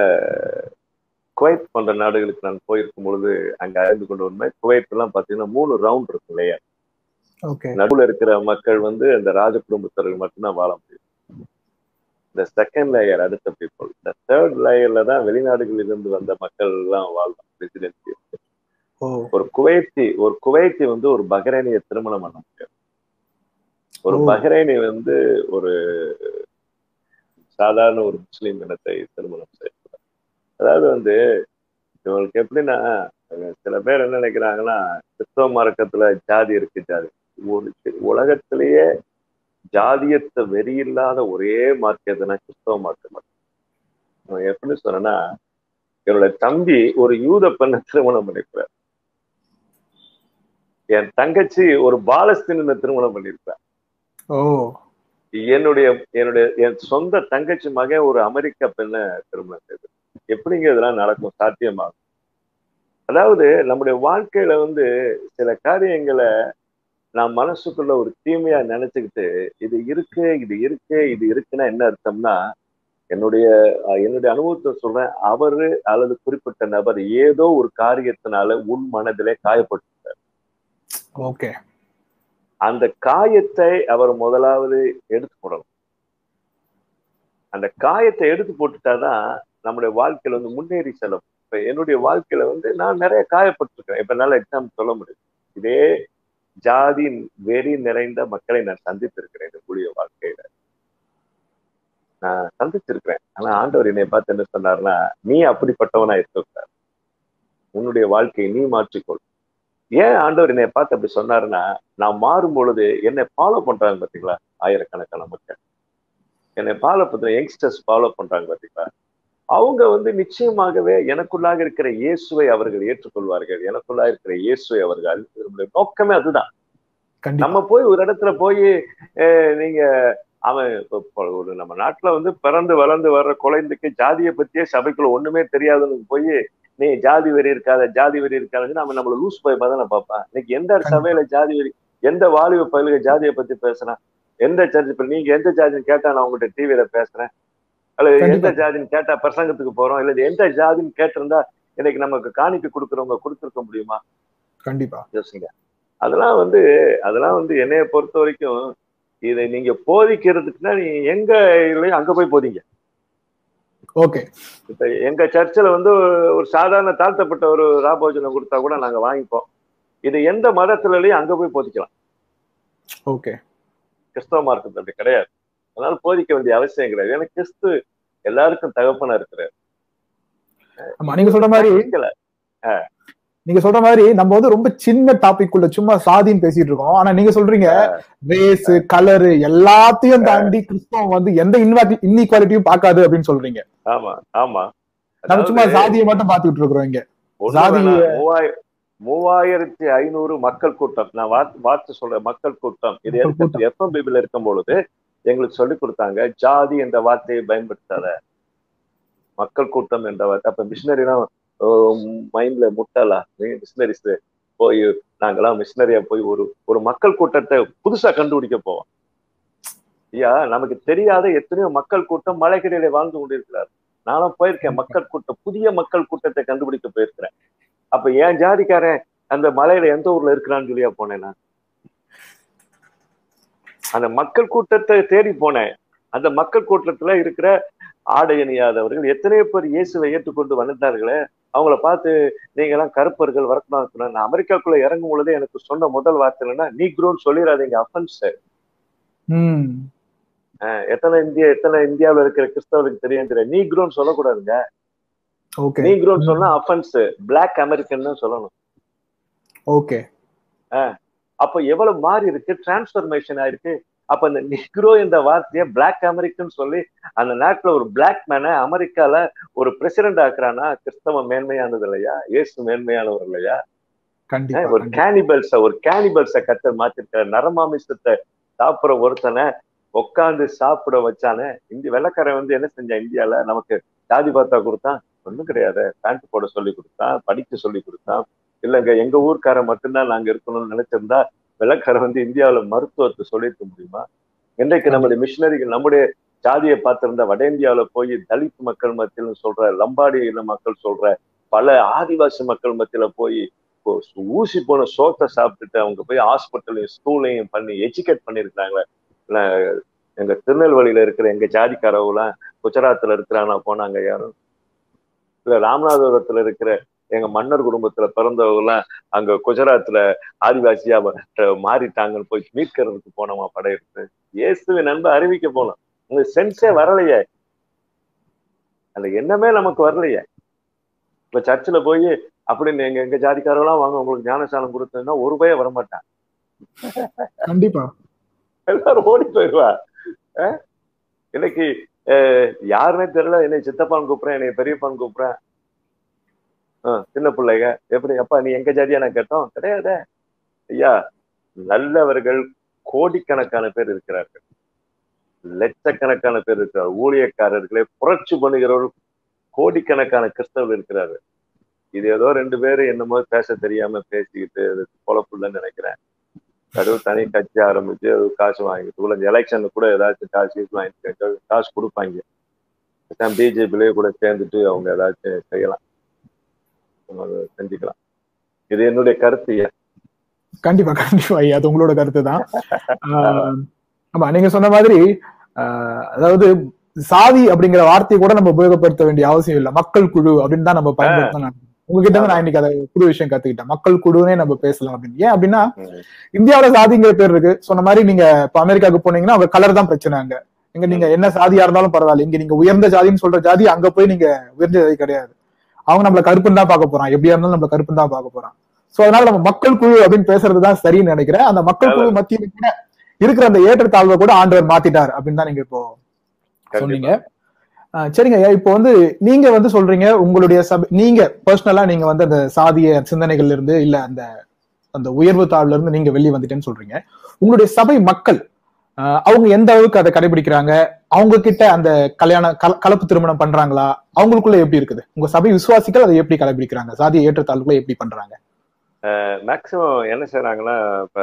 குவைத் போன்ற நாடுகளுக்கு நான் போயிருக்கும் பொழுது அங்க அறிந்து கொண்டு உண்மை குவைத் எல்லாம் பாத்தீங்கன்னா மூணு ரவுண்ட் இருக்கும் இல்லையா? நடுவுல இருக்கிற மக்கள் வந்து அந்த ராஜ குடும்பத்தர்கள் மட்டும்தான் வாழ முடியும். இந்த செகண்ட் லேயர் அடுத்த பீப்புள் இந்த தேர்ட் லேயர்ல தான் வெளிநாடுகளில் இருந்து வந்த மக்கள் எல்லாம் வாழ்வாங்க ரெசிடென்சி ஒரு குவைத்தி ஒரு குவைத்தி வந்து ஒரு பஹ்ரைனிய திருமணம் பண்ண முடியும் ஒரு பஹ்ரைனி வந்து ஒரு சாதாரண ஒரு முஸ்லீம் இனத்தை திருமணம் செய்ய அதாவது வந்து இவங்களுக்கு எப்படின்னா சில பேர் என்ன நினைக்கிறாங்கன்னா கிறிஸ்தவ மார்க்கத்துல ஜாதி இருக்கு ஜாதி. ஒரு உலகத்திலேயே ஜாதியத்தை வெறி இல்லாத ஒரே மார்க்கெட்னா கிறிஸ்தவ மார்க்கம் மட்டும். எப்படி சொன்னா என்னோட தம்பி ஒரு யூத பெண்ணை திருமணம் பண்ணிக்கிறார் என் தங்கச்சி ஒரு பாலஸ்தீன திருமணம் ஓ. என்னுடைய என்னுடைய என் சொந்த தங்கச்சி மகன் ஒரு அமெரிக்க பெண்ணை திருமணம் செய்து எப்படிங்க இதெல்லாம் நடக்கும்? சாத்தியமாகும். அதாவது நம்முடைய வாழ்க்கையில வந்து சில காரியங்களை நான் மனசுக்குள்ள ஒரு தீமையா நினைச்சுக்கிட்டு இது இருக்கு இது இருக்கு இது இருக்குன்னா என்ன அர்த்தம்னா என்னுடைய என்னுடைய அனுபவத்தை சொல்றேன். அவரு அல்லது குறிப்பிட்ட நபர் ஏதோ ஒரு காரியத்தினால உன் மனதிலே காயப்பட்டு ஓகே. அந்த காயத்தை அவர் முதலாவது எடுத்து போடணும் அந்த காயத்தை எடுத்து போட்டுட்டாதான் நம்முடைய வாழ்க்கையில வந்து முன்னேறி செல்லும். இப்ப என்னுடைய வாழ்க்கையில வந்து நான் நிறைய காயப்பட்டிருக்கேன் இப்ப நல்ல எக்ஸாம்பிள் சொல்ல முடியும் இதே ஜாதி வெறி நிறைந்த மக்களை நான் சந்தித்திருக்கிறேன் இந்த புதிய வாழ்க்கையில. நான் சந்திச்சிருக்கிறேன். ஆனா ஆண்டவர் என்னை பார்த்து என்ன சொன்னார்னா நீ அப்படிப்பட்டவனா இருக்கக்கூடாது உன்னுடைய வாழ்க்கையை நீ மாற்றிக்கொள். ஏன் ஆண்டவர் என்னை பார்த்து அப்படி சொன்னாருன்னா நான் மாறும் பொழுது என்னை ஃபாலோ பண்றாங்க பாத்தீங்களா? ஆயிரக்கணக்கான மக்கள். என்னை ஃபாலோ பண்ற யங்ஸ்டர்ஸ் ஃபாலோ பண்றாங்க பாத்தீங்களா? அவங்க வந்து நிச்சயமாகவே எனக்குள்ளாக இருக்கிற இயேசுவை அவர்கள் ஏற்றுக்கொள்வார்கள். எனக்குள்ளாக இருக்கிற இயேசுவை அவர்கள் நோக்கமே அதுதான். நம்ம போய் ஒரு இடத்துல போய் நீங்க அவன் ஒரு நம்ம நாட்டுல வந்து பிறந்து வளர்ந்து வர்ற குழந்தைக்கு ஜாதியை பத்தியே சபைக்குள்ள ஒண்ணுமே தெரியாதுன்னு போய் நீ ஜாதி வெறி இருக்காத ஜாதி வெறி இருக்காதுன்னு நம்ம நம்மள லூஸ் போய் தானே பார்ப்பான். இன்னைக்கு எந்த சபையில ஜாதி வெறி எந்த வாலிப பயிலுக ஜாதியை பத்தி பேசுறான்? எந்த சர்ச் இப்ப நீங்க எந்த ஜாதின்னு கேட்டா நான் உங்ககிட்ட டிவியில பேசுறேன். அல்லது எந்த. ஜாதின்னு கேட்டா பிரசங்கத்துக்கு போறோம் இல்ல எந்த ஜாதின்னு கேட்டிருந்தா இன்னைக்கு நமக்கு காணிக்க கொடுக்குறவங்க கொடுத்துருக்க முடியுமா? கண்டிப்பா. யோசிங்க. அதெல்லாம் வந்து அதெல்லாம் வந்து என்னைய பொறுத்த வரைக்கும் இதை நீங்க போதிக்கிறதுக்குன்னா நீ எங்க இல்லையோ அங்க போய் போதிங்க. ஓகே. இப்ப எங்க சர்ச்சில் வந்து ஒரு சாதாரண தாழ்த்தப்பட்ட ஒரு ராபோஜனம் கொடுத்தா கூட நாங்க வாங்கிப்போம். இது எந்த மதத்துலயும் அங்க போய் போதிக்கலாம். ஓகே. கிறிஸ்தவ மார்க்கத்து அப்படி கிடையாது. அதனால போதிக்க வேண்டிய அவசியம் கிடையாது. ஏன்னா கிறிஸ்து எல்லாருக்கும் தகப்பனா இருக்கிறார். நீங்க சொல்ற மாதிரி. நீங்க சொல்ற மாதிரி நம்ம வந்து ரொம்ப சின்ன டாபிக் உள்ள சும்மா சாதின்னு பேசிட்டு இருக்கோம். ஆனா நீங்க சொல்றீங்க ரேஸ் கலரு எல்லாத்தையும் தாண்டி கிறிஸ்தவம் வந்து எந்த இன்இக்வாலிட்டியும் பார்க்காது அப்படின்னு சொல்றீங்க. ஆமா ஆமா. நம்ம சும்மா சாதியை மட்டும் பாத்துக்கிட்டு இருக்கிறோம் இங்க. மூவாயிரத்தி ஐநூறு மக்கள் கூட்டம். நான் வார்த்தை வார்த்தை சொல்றேன் மக்கள் கூட்டம். இது மக்கள் எதுக்கு கூட்டம். எஃப்எம் பிபில இருக்கும் பொழுது எங்களுக்கு சொல்லி கொடுத்தாங்க ஜாதி என்ற வார்த்தையை பயன்படுத்தாத மக்கள் கூட்டம் என்ற வார்த்தை அப்ப மிஷினரிலாம் மைண்ட்ல முட்டாளா மிஷினரிஸ் போய் நாங்கெல்லாம் மிஷினரியா போய் ஒரு ஒரு மக்கள் கூட்டத்தை புதுசா கண்டுபிடிக்க போவோம். ஐயா நமக்கு தெரியாத எத்தனையோ மக்கள் கூட்டம் மலைக்கரையில வாழ்ந்து கொண்டிருக்கிறார் நானும் போயிருக்கேன் மக்கள் கூட்டம் புதிய மக்கள் கூட்டத்தை கண்டுபிடிக்க போயிருக்கிறேன். அப்ப என் ஜாதிக்காரன் அந்த மலையில எந்த ஊர்ல இருக்கிறான்னு சொல்லியா போனேன்? நான் அந்த மக்கள் கூட்டத்தை தேடி போனேன். அந்த மக்கள் கூட்டத்துல இருக்கிற ஆடை அணியாதவர்கள் எத்தனையோ பேர் இயேசுவை ஏற்றுக்கொண்டு வந்தார்களே அவங்கள பார்த்து நீங்க எல்லாம் கருப்பர்கள் வரக்கூடாது நான் அமெரிக்காக்குள்ள இறங்கும் பொழுதே எனக்கு சொன்ன முதல் வார்த்தை என்னன்னா நீக்ரோன்னு சொல்லிடாதீங்க அஃபென்ஸ் எத்தனை இந்திய எத்தனை இந்தியாவுல இருக்கிற கிறிஸ்தவருக்கு தெரியும் தெரியும் நீக்ரோன்னு சொல்லக்கூடாதுங்க. ஓகே. நீக்ரோன்னு சொன்னா அஃபென்ஸ் பிளாக் அமெரிக்கன் சொல்லணும். ஓகே. அப்ப எவ்வளவு மாறி இருக்கு? டிரான்ஸ்பர்மேஷன் ஆயிருக்கு. அப்ப இந்த நிக்ரோ என்ற வார்த்தையை பிளாக் அமெரிக்கன் சொல்லி அந்த நாட்டுல ஒரு பிளாக் மேனை அமெரிக்கால ஒரு பிரசிடென்ட் ஆக்குறானா கிறிஸ்தவ மேன்மையானது இல்லையா? இயேசு மேன்மையானவர் இல்லையா? ஒரு கேனிபல்ஸ ஒரு கேனிபல்ஸ கத்த மாத்திருக்க நரமாமிசத்தை சாப்பிடுற ஒருத்தனை உட்காந்து சாப்பிட வச்சானே இந்திய வெள்ளக்காரன் வந்து என்ன செஞ்சான் இந்தியால? நமக்கு ஜாதி பார்த்தா கொடுத்தான். ஒண்ணும் கிடையாது. பேண்ட் போட சொல்லி கொடுத்தான் படிக்க சொல்லி கொடுத்தான். இல்லைங்க எங்க ஊர்க்காரன் மட்டும்தான் நாங்க இருக்கணும்னு நினைச்சிருந்தா வெள்ளக்காரன் வந்து இந்தியாவுல மருத்துவத்தை சொல்லியிருக்க முடியுமா? இன்றைக்கு நம்முடைய மிஷினரிகள் நம்முடைய ஜாதியை பார்த்திருந்தா வட இந்தியாவுல போய் தலித் மக்கள் மத்தியில சொல்ற லம்பாடி இன மக்கள் சொல்ற பல ஆதிவாசி மக்கள் மத்தியில போய் ஊசி போன சோத்தை சாப்பிட்டுட்டு அவங்க போய் ஹாஸ்பிட்டலையும் ஸ்கூலையும் பண்ணி எஜுகேட் பண்ணிருக்காங்களே எங்க திருநெல்வேலியில இருக்கிற எங்க ஜாதிக்காரவெல்லாம் குஜராத்ல இருக்கிறானா போனாங்க யாரும்? இல்ல ராமநாதபுரத்துல இருக்கிற எங்க மன்னர் குடும்பத்துல பிறந்தவங்க அங்க குஜராத்ல ஆதிவாசியா மாறிட்டாங்கன்னு போய் மீட்கிறதுக்கு போனோமா படையெடுத்து இயேசுவை நண்ப அறிவிக்க போனோம். உங்க சென்ஸே வரலையே. அந்த எண்ணமே நமக்கு வரலையே. இப்ப சர்ச்சில் போய் அப்படின்னு எங்க எங்க ஜாதிக்காரெல்லாம் வாங்க உங்களுக்கு ஞானசானம் கொடுத்ததுன்னா ஒரு பய வரமாட்டான். கண்டிப்பா. எல்லாரும் ஓடி போயிடுவா இன்னைக்கு யாருன்னே தெரியல. என்னை சித்தப்பான் கூப்பிடுறேன் என்னை பெரியப்பான் கூப்பிடுறேன். சின்ன பிள்ளைங்க. எப்படி? அப்பா நீ எங்க ஜாதியா? நான் கேட்டோம். கிடையாதே. ஐயா நல்லவர்கள் கோடிக்கணக்கான பேர் இருக்கிறார்கள். லட்சக்கணக்கான பேர் இருக்கிறார் ஊழியக்காரர்களே புரட்சி பண்ணுகிறவர்கள் கோடிக்கணக்கான கிறிஸ்தவர்கள் இருக்கிறார்கள். இது ஏதோ ரெண்டு பேரும் என்னமோ பேச தெரியாம பேசிக்கிட்டு அது பொழப்புலன்னு நினைக்கிறேன். கடவுள் தனி கட்சி ஆரம்பிச்சு அது காசு வாங்கிட்டு உள்ள எலெக்ஷன் கூட ஏதாச்சும் காசு கீசு வாங்கிட்டு காசு கொடுப்பாங்க. பிஜேபிலேயே கூட சேர்ந்துட்டு அவங்க ஏதாச்சும் செய்யலாம். நம்ம அதை செஞ்சுக்கலாம். இது என்னுடைய கருத்து கண்டிப்பா கண்டிப்பா ஐயா. அது உங்களோட கருத்து தான். ஆமா நீங்க சொன்ன மாதிரி ஆஹ் அதாவது சாதி அப்படிங்கிற வார்த்தையை கூட நம்ம உபயோகப்படுத்த வேண்டிய அவசியம் இல்லை. மக்கள் குழு அப்படின்னு தான் நம்ம பயன்படுத்தணும். உங்ககிட்ட இருந்து நான் இன்னைக்கு அதை புது விஷயம் கத்துக்கிட்டேன். மக்கள் குழுனே நம்ம பேசலாம் அப்படின்னு. ஏன் அப்படின்னா இந்தியாவில சாதிங்கிற பேர் இருக்கு. சொன்ன மாதிரி நீங்க இப்ப அமெரிக்காவுக்கு போனீங்கன்னா அவங்க கலர் தான் பிரச்சனை அங்க. இங்க நீங்க என்ன சாதியா இருந்தாலும் பரவாயில்ல. இங்க நீங்க உயர்ந்த ஜாதின்னு சொல்ற ஜாதி அங்க போய் நீங்க உயர்ந்த ஜாதி கிடையாது. அவங்க நம்மள கருப்புன்னு தான் பார்க்க போறான். எப்படியா இருந்தாலும் நம்மள கருப்புன்னு தான் பார்க்க போறான். சோ அதனால நம்ம மக்கள் குழு அப்படின்னு பேசுறது தான் சரின்னு நினைக்கிறேன். அந்த மக்கள் குழு மத்தியில கூட இருக்கிற அந்த ஏற்றத்தாழ்வை கூட ஆண்டவர் மாத்திட்டார் அப்படின்னு தான் நீங்க இப்போ சொன்னீங்க. சரிங்க ஐயா இப்போ வந்து நீங்க வந்து சொல்றீங்க உங்களுடைய சபை நீங்க பர்சனலா நீங்க வந்து அந்த சாதிய சிந்தனைகள்ல இருந்து இல்ல அந்த அந்த உயர்வு தாழ்வுல இருந்து நீங்க வெளியே வந்துட்டேன்னு சொல்றீங்க. உங்களுடைய சபை மக்கள் அவங்க எந்த அளவுக்கு அதை கடைபிடிக்கிறாங்க? அவங்க கிட்ட அந்த கல்யாண கலப்பு திருமணம் பண்றாங்களா? அவங்களுக்குள்ள எப்படி இருக்குது? உங்க சபை விசுவாசிகள் அதை எப்படி கடைபிடிக்கிறாங்க? சாதி ஏற்றத்தாழ்வுகளை எப்படி பண்றாங்க? மேக்சிமம் என்ன செய்யறாங்கன்னா இப்ப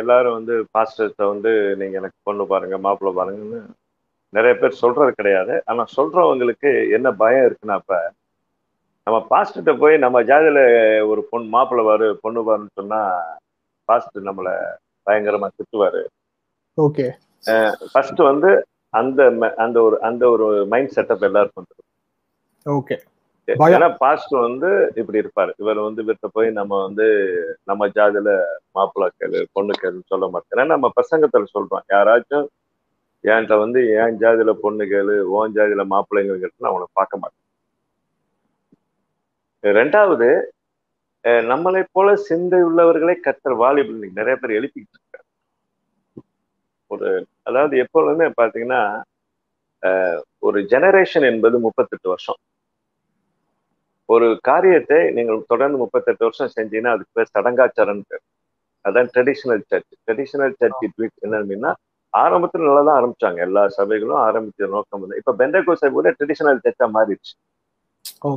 எல்லாரும் வந்து பாஸ்டர்ஸை வந்து நீங்க எனக்கு பொண்ணு பாருங்க மாப்பிள்ளை பாருங்கன்னு நிறைய பேர் சொல்றது கிடையாது. ஆனா சொல்றவங்களுக்கு என்ன பயம் இருக்குன்னா இப்ப நம்ம பாஸ்டர்கிட்ட போய் நம்ம ஜாதியில ஒரு பொண்ணு மாப்பிள்ளை பாரு பொண்ணு பாருன்னு சொன்னா பாஸ்டர் நம்மளை பயங்கரமா திட்டுவாரு. ஓகே ஃபர்ஸ்ட் வந்து அந்த அந்த ஒரு அந்த ஒரு மைண்ட் செட்டப் எல்லாருக்கும் வந்துடும் ஓகே ஏன்னா பாஸ்டர் வந்து இப்படி இருப்பாரு. இவர் வந்து இவர்கிட்ட போய் நம்ம வந்து நம்ம ஜாதியில மாப்பிள்ளை கேளு பொண்ணு கேளுன்னு சொல்ல மாட்டோம் ஏன்னா நம்ம பசங்கத்துல சொல்றோம். யாராச்சும் என்கிட்ட வந்து என் ஜாதியில பொண்ணு கேளு ஓன் ஜாதியில மாப்பிள்ளைங்க கேட்டு நான் அவனை பார்க்க மாட்டேன். ரெண்டாவது நம்மளை போல சிந்தை உள்ளவர்களே கத்தர் வாலிபல் நிறைய பேர் எழுப்பிக்கிட்டு ஒரு அதாவது எப்பொழுதுமே பாத்தீங்கன்னா ஒரு ஜெனரேஷன் என்பது முப்பத்தெட்டு வருஷம். ஒரு காரியத்தை நீங்கள் தொடர்ந்து முப்பத்தெட்டு வருஷம் செஞ்சீங்கன்னா அதுக்கு பேர் சடங்காச்சாரன் பேர். அதான் ட்ரெடிஷனல் சர்ச் ட்ரெடிஷனல் சர்ச் என்ன அப்படின்னா ஆரம்பத்துல நல்லா தான் ஆரம்பிச்சாங்க. எல்லா சபைகளும் ஆரம்பிச்ச நோக்கம் வந்து இப்ப பெந்தகோ சபை கூட ட்ரெடிஷனல் சர்ச்சா மாறிடுச்சு.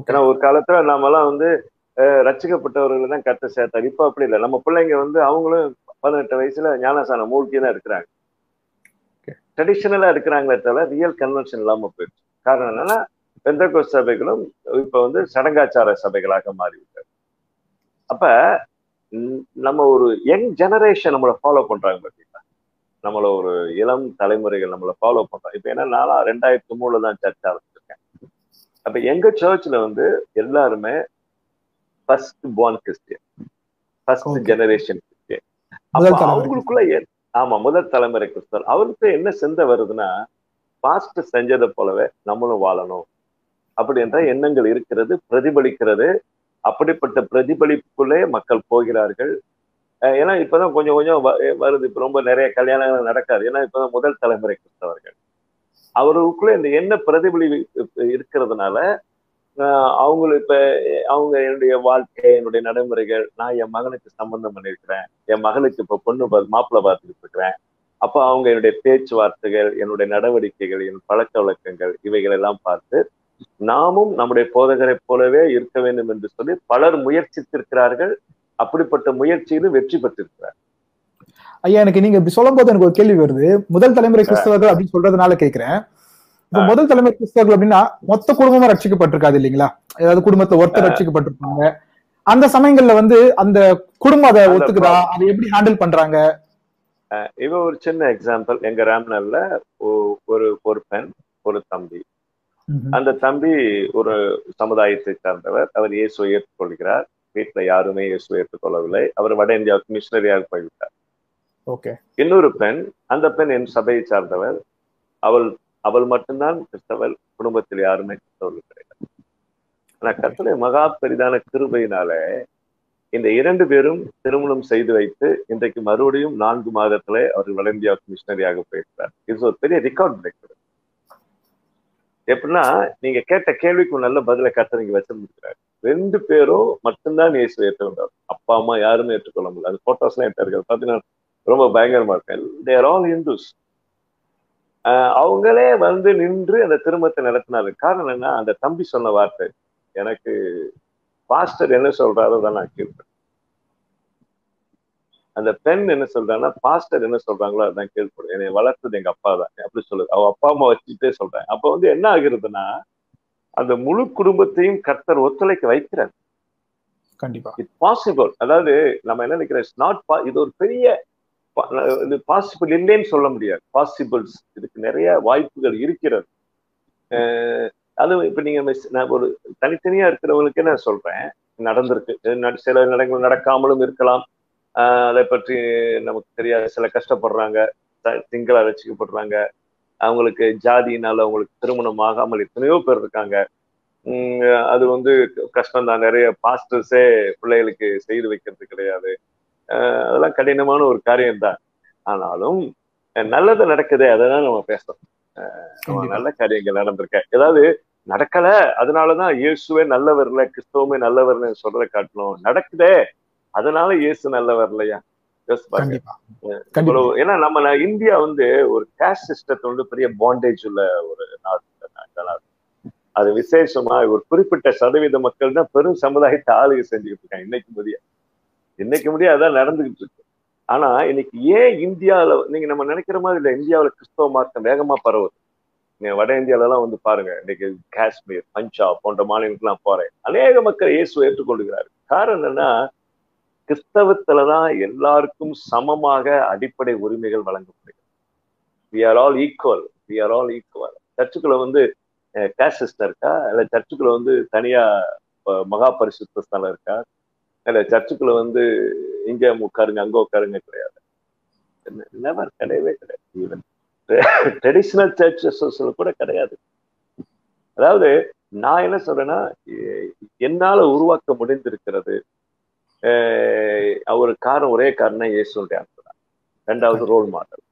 ஏன்னா ஒரு காலத்துல நாம எல்லாம் வந்து ரசிக்கப்பட்டவர்களை தான் கத்த சேர்த்தாரு இப்ப அப்படி இல்லை. நம்ம பிள்ளைங்க வந்து அவங்களும் பதினெட்டு வயசுல ஞானசான மூழ்கி தான் இருக்கிறாங்க. ட்ரெடிஷனலா இருக்கிறாங்களே தவிர ரியல் கன்வென்ஷன் இல்லாம போயிடுச்சு. காரணம் என்னன்னா பெந்தகோ சபைகளும் இப்ப வந்து சடங்காச்சார சபைகளாக மாறிவிட்டாரு அப்ப நம்ம ஒரு யங் ஜெனரேஷன் நம்மளை ஃபாலோ பண்றாங்க பார்த்தீங்களா நம்மள ஒரு இளம் தலைமுறைகள் நம்மளை ஃபாலோ பண்றாங்க. இப்ப ஏன்னா நான் ரெண்டாயிரத்தி மூணுல தான் சர்ச் ஆரம்பிச்சிருக்கேன். அப்ப எங்க சர்ச்ல வந்து எல்லாருமே first born Christian first generation Christian அவங்களுக்குள்ள ஆமா முதல் தலைமுறை கிறிஸ்தவர். அவருக்கு என்ன சிந்தை வருதுன்னா பாஸ்ட் செஞ்சதை போலவே நம்மளும் வாழணும். அப்படின்ற எண்ணங்கள் இருக்கிறது பிரதிபலிக்கிறது. அப்படிப்பட்ட பிரதிபலிப்புக்குள்ளே மக்கள் போகிறார்கள். ஏன்னா இப்பதான் கொஞ்சம் கொஞ்சம் வருது. இப்ப ரொம்ப நிறைய கல்யாணங்கள் நடக்காது. ஏன்னா இப்பதான் முதல் தலைமுறை கிறிஸ்தவர்கள். அவர்களுக்குள்ள இந்த என்ன பிரதிபலி இருக்கிறதுனால அவங்களும் இப்ப அவங்க என்னுடைய வாழ்க்கை என்னுடைய நடைமுறைகள் நான் என் மகனுக்கு சம்பந்தம் பண்ணியிருக்கிறேன் என் மகனுக்கு இப்ப பொண்ணு மாப்பிள்ளை பார்த்துட்டு இருக்கிறேன் அப்ப அவங்க என்னுடைய பேச்சுவார்த்தைகள் என்னுடைய நடவடிக்கைகள் என் பழக்க வழக்கங்கள் இவைகள் எல்லாம் பார்த்து நாமும் நம்முடைய போதகரை போலவே இருக்க வேண்டும் என்று சொல்லி பலர் முயற்சித்திருக்கிறார்கள். அப்படிப்பட்ட முயற்சியிலும் வெற்றி பெற்றிருக்கிறார். ஐயா எனக்கு நீங்க இப்படி சொல்லும் போது எனக்கு ஒரு கேள்வி வருது. முதல் தலைமுறை கிறிஸ்தவர்கள் அப்படின்னு சொல்றதுனால கேக்குறேன். இப்ப முதல் தலைமுறை கிறிஸ்தவர்கள் அப்படின்னா மொத்த குடும்பமா ரட்சிக்கப்பட்டிருக்காது இல்லைங்களா? ஏதாவது குடும்பத்துல ஒருத்தர் ரட்சிக்கப்பட்டிருப்பாங்க. அந்த சமயங்கள்ல வந்து அந்த குடும்பம் அதை ஒத்துக்குதா? அதை எப்படி ஹேண்டில் பண்றாங்க? இவ ஒரு சின்ன எக்ஸாம்பிள் எங்க ராம்னர்ல ஒரு ஒரு பெண் ஒரு தம்பி. அந்த தம்பி ஒரு சமுதாயத்தை சார்ந்தவர். அவர் இயேசுவை ஏற்றுக்கொள்கிறார். வீட்டுல யாருமே இயேசுவை ஏற்றுக்கொள்ளவில்லை. அவர் வட இந்தியாவுக்கு மிஷினரியாக போய்விட்டார். ஓகே. இன்னொரு பெண் அந்த பெண் என் சபையை சார்ந்தவர் அவள் அவள் மட்டும்தான் கிறிஸ்தவள் குடும்பத்தில் யாருமே கிறிஸ்தவர்கள் கிடையாது. ஆனா கத்தலை மகா பெரிதான கிருபையினால இந்த இரண்டு பேரும் திருமணம் செய்து வைத்து இன்றைக்கு மறுபடியும் நான்கு மாதத்துல அவர் வட இந்தியாவுக்கு மிஷினரியாக போயிருக்கிறார். இது ஒரு பெரிய ரெக்கார்ட் பிரேக் எப்படின்னா நீங்க கேட்ட கேள்விக்கு நல்ல பதிலை கத்த நீங்க ரெண்டு பேரும் மட்டும்தான் இயேசு ஏற்றுக்கொண்டார் அப்பா அம்மா யாருமே ஏற்றுக்கொள்ள முடியல. அது போட்டோஸ் எல்லாம் எடுத்தார்கள் பாத்தீங்கன்னா ரொம்ப பயங்கரமா இருக்கேன் தேர் ஆல் இந்துஸ் அவங்களே வந்து நின்று அந்த திருமணத்தை நடத்தினாரு. காரணம் என்ன? அந்த தம்பி சொன்ன வார்த்தை. எனக்கு பாஸ்டர் என்ன சொல்றாரோ தான் நான் கேட்பேன். அந்த பெண் என்ன சொல்றாங்கன்னா பாஸ்டர் என்ன சொல்றாங்களோ அதான் கேள்விப்படும் என்னை வளர்த்தது எங்க அப்பா தான். அப்படி சொல்லுது. அவ அப்பா அம்மா வச்சுட்டே சொல்றேன். அப்ப வந்து என்ன ஆகுறதுன்னா அந்த முழு குடும்பத்தையும் கர்த்தர் ஒத்துழைக்க வைக்கிறார். கண்டிப்பா. இட் பாசிபிள் அதாவது நம்ம என்ன நினைக்கிறோம்? நாட் இது ஒரு பெரிய இது பாசிபிள் இல்லைன்னு சொல்ல முடியாது. பாசிபிள்ஸ் இதுக்கு நிறைய வாய்ப்புகள் இருக்கிறது. அது இப்போ நீங்க நான் ஒரு தனித்தனியா இருக்கிறவங்களுக்கே நான் சொல்றேன். நடந்திருக்கு. சில நடங்கள் நடக்காமலும் இருக்கலாம். அதை பற்றி நமக்கு தெரியாது. சில கஷ்டப்படுறாங்க. சிங்களா ரசிக்கப்படுறாங்க. அவங்களுக்கு ஜாதியினால அவங்களுக்கு திருமணம் ஆகாமல் எத்தனையோ பேர் இருக்காங்க. அது வந்து கஷ்டம் தான் நிறைய பாஸ்டர்ஸே பிள்ளைகளுக்கு செய்து வைக்கிறது கிடையாது. அதெல்லாம் கடினமான ஒரு காரியம் தான் ஆனாலும் நல்லது நடக்குதே அதான் நம்ம பேசுறோம் நல்ல காரியங்கள் நடந்திருக்க. ஏதாவது நடக்கல அதனாலதான் இயேசுவே நல்லவர்ல கிறிஸ்தவமே நல்லவர்னு சொல்ற காட்டணும் நடக்குதே அதனால இயேசு நல்லவர் இல்லையா? ஏன்னா நம்ம இந்தியா வந்து ஒரு கேஷ் சிஸ்டத்தை வந்து பெரிய பாண்டேஜ் உள்ள ஒரு நாடு அது. விசேஷமா ஒரு குறிப்பிட்ட சதவீத மக்கள் தான் பெரும் சமுதாயத்தை ஆளுகை செஞ்சுக்கிட்டு இருக்காங்க இன்னைக்கு முடிய இன்னைக்கு முடியாது அதான் நடந்துகிட்டு இருக்கு. ஆனா இன்னைக்கு ஏன் இந்தியாவில நீங்க நம்ம நினைக்கிற மாதிரி இல்லை இந்தியாவில கிறிஸ்தவ மார்க்கம் வேகமா பரவுது. நீங்க வட இந்தியால எல்லாம் வந்து பாருங்க இன்னைக்கு காஷ்மீர் பஞ்சாப் போன்ற மாநிலங்கள்லாம் போறேன். அநேக மக்கள் இயேசு ஏற்றுக்கொள்கிறாரு. காரணம் என்னன்னா கிறிஸ்தவத்துலதான் எல்லாருக்கும் சமமாக அடிப்படை உரிமைகள் வழங்கப்படுகிறது. We are all equal we are all equal சர்ச்சுக்குள்ள வந்து கேஷ் சிஸ்டம் இருக்கா? இல்ல சர்ச்சுக்குள்ள வந்து தனியா மகா பரிசுத்த ஸ்தலம் இருக்கா? இல்ல சர்ச்சுக்குள்ள வந்து இங்க உட்காருங்க அங்க உட்காருங்க கிடையாது. நெவர் கிடையவே கிடையாது ஈவன் ட்ரெடிஷ்னல் சர்ச்சஸ்ல கூட கிடையாது. அதாவது நான் என்ன சொல்றேன்னா என்னால உருவாக்க முடிந்திருக்கிறது ஒரு காரணம் ஒரே காரணம் இயேசுடைய அன்புதான். ரெண்டாவது ரோல் மாடல்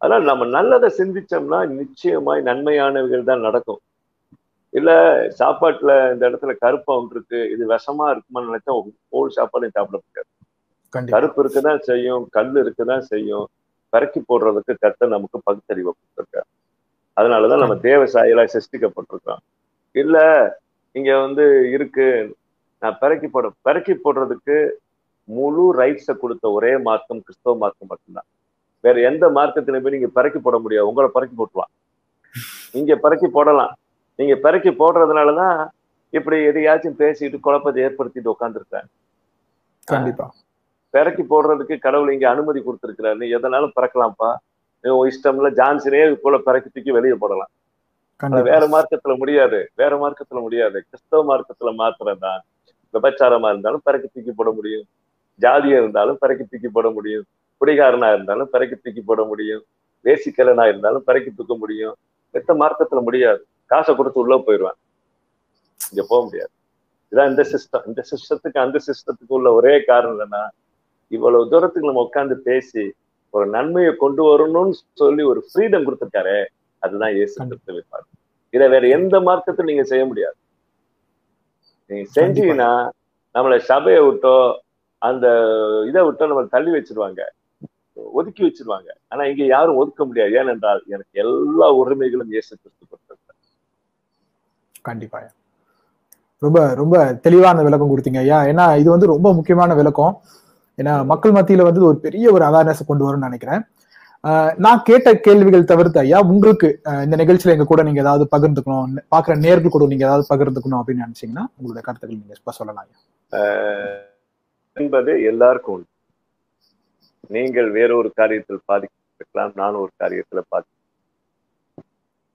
அதனால நம்ம நல்லதை சிந்திச்சோம்னா நிச்சயமாய் நன்மையானவைகள் தான் நடக்கும். இல்ல சாப்பாட்டுல இந்த இடத்துல கருப்பு இருக்கு இது விஷமா இருக்குமான்னு நினைச்சா ஓல் சாப்பாடையும் சாப்பிட முடியாது. கருப்பு இருக்குதான் செய்யும் கல் இருக்குதான் செய்யும் பறக்கி போடுறதுக்கு கத்த நமக்கு பகுத்தறிவை கொடுத்துருக்காரு. அதனாலதான் நம்ம தேவ சாயலா சிருஷ்டிக்கப்பட்டிருக்கோம் இல்ல இங்க வந்து இருக்கு நான் பிறக்கி போட பிறக்கி போடுறதுக்கு முழு ரைட்ஸை கொடுத்த ஒரே மார்க்கம் கிறிஸ்தவ மார்க்கம் மட்டும்தான். வேற எந்த மார்க்கத்திலும் நீங்க பிறக்கி போட முடியாது. உங்களை பிறக்கி போட்டுலாம் இங்க பிறக்கி போடலாம். நீங்க பிறக்கி போடுறதுனாலதான் இப்படி எதையாச்சும் பேசிட்டு குழப்பத்தை ஏற்படுத்திட்டு உட்காந்துருக்காங்க கண்டிப்பா. பிறக்கி போடுறதுக்கு கடவுள் இங்க அனுமதி கொடுத்துருக்கிறாரு நீ எதனாலும் பிறக்கலாம்ப்பா. இஷ்டம்ல ஜான்சனே போல பிறக்கி தூக்கி வெளியே போடலாம். வேற மார்க்கத்துல முடியாது. வேற மார்க்கத்துல முடியாது. கிறிஸ்தவ மார்க்கத்துல மாத்திரம்தான். விபச்சாரமா இருந்தாலும் பிறக்கி தூக்கி போட முடியும். ஜாதியா இருந்தாலும் பிறக்கி தூக்கி போட முடியும். குடிகாரனா இருந்தாலும் பிறக்கி தூக்கி போட முடியும். வேசிக்கலனா இருந்தாலும் பிறக்கி தூக்க முடியும். எத்த மார்க்கத்துல முடியாது. காசை கொடுத்து உள்ள போயிடுவேன். இங்க போக முடியாது. இதான் இந்த சிஸ்டம் இந்த சிஸ்டத்துக்கு அந்த சிஸ்டத்துக்கு உள்ள ஒரே காரணம் என்னன்னா இவ்வளவு தூரத்துக்கு நம்ம உட்காந்து பேசி ஒரு நன்மையை கொண்டு வரணும்னு சொல்லி ஒரு ஃப்ரீடம் கொடுத்துருக்காரு அதுதான் இயேசு கிறிஸ்துவின் இதை வேற எந்த மார்க்கத்திலும் நீங்க செய்ய முடியாது. நீங்க செஞ்சீங்கன்னா நம்மளை சபையை விட்டோ அந்த இதை விட்டோ நம்மளை தள்ளி வச்சிருவாங்க. ஒதுக்கி வச்சிருவாங்க. ஆனா இங்க யாரும் ஒதுக்க முடியாது. ஏனென்றால் எனக்கு எல்லா உரிமைகளும் இயேசு கிறிஸ்து கொடுத்திருக்காரு கண்டிப்பா. ரொம்ப ரொம்ப தெளிவான விளக்கம் கொடுத்தீங்க ஐயா. ஏன்னா இது வந்து ரொம்ப முக்கியமான விளக்கம். ஏன்னா மக்கள் மத்தியில வந்து ஒரு பெரிய ஒரு அவேர்னஸ் கொண்டு வரும்னு நினைக்கிறேன். நான் கேட்ட கேள்விகள் தவிர்த்து ஐயா உங்களுக்கு இந்த நிகழ்ச்சியில எங்க கூட நீங்க ஏதாவது பகிர்ந்துக்கணும் பாக்குற நேர்கள் கூட நீங்க ஏதாவது பகிர்ந்துக்கணும் அப்படின்னு நினைச்சீங்கன்னா உங்களோட கருத்துக்கள் நீங்க சொல்லலாம் என்பது எல்லாருக்கும் உண்டு. நீங்கள் வேறொரு காரியத்தில் பாதிக்கலாம் நானும் ஒரு காரியத்துல பாதி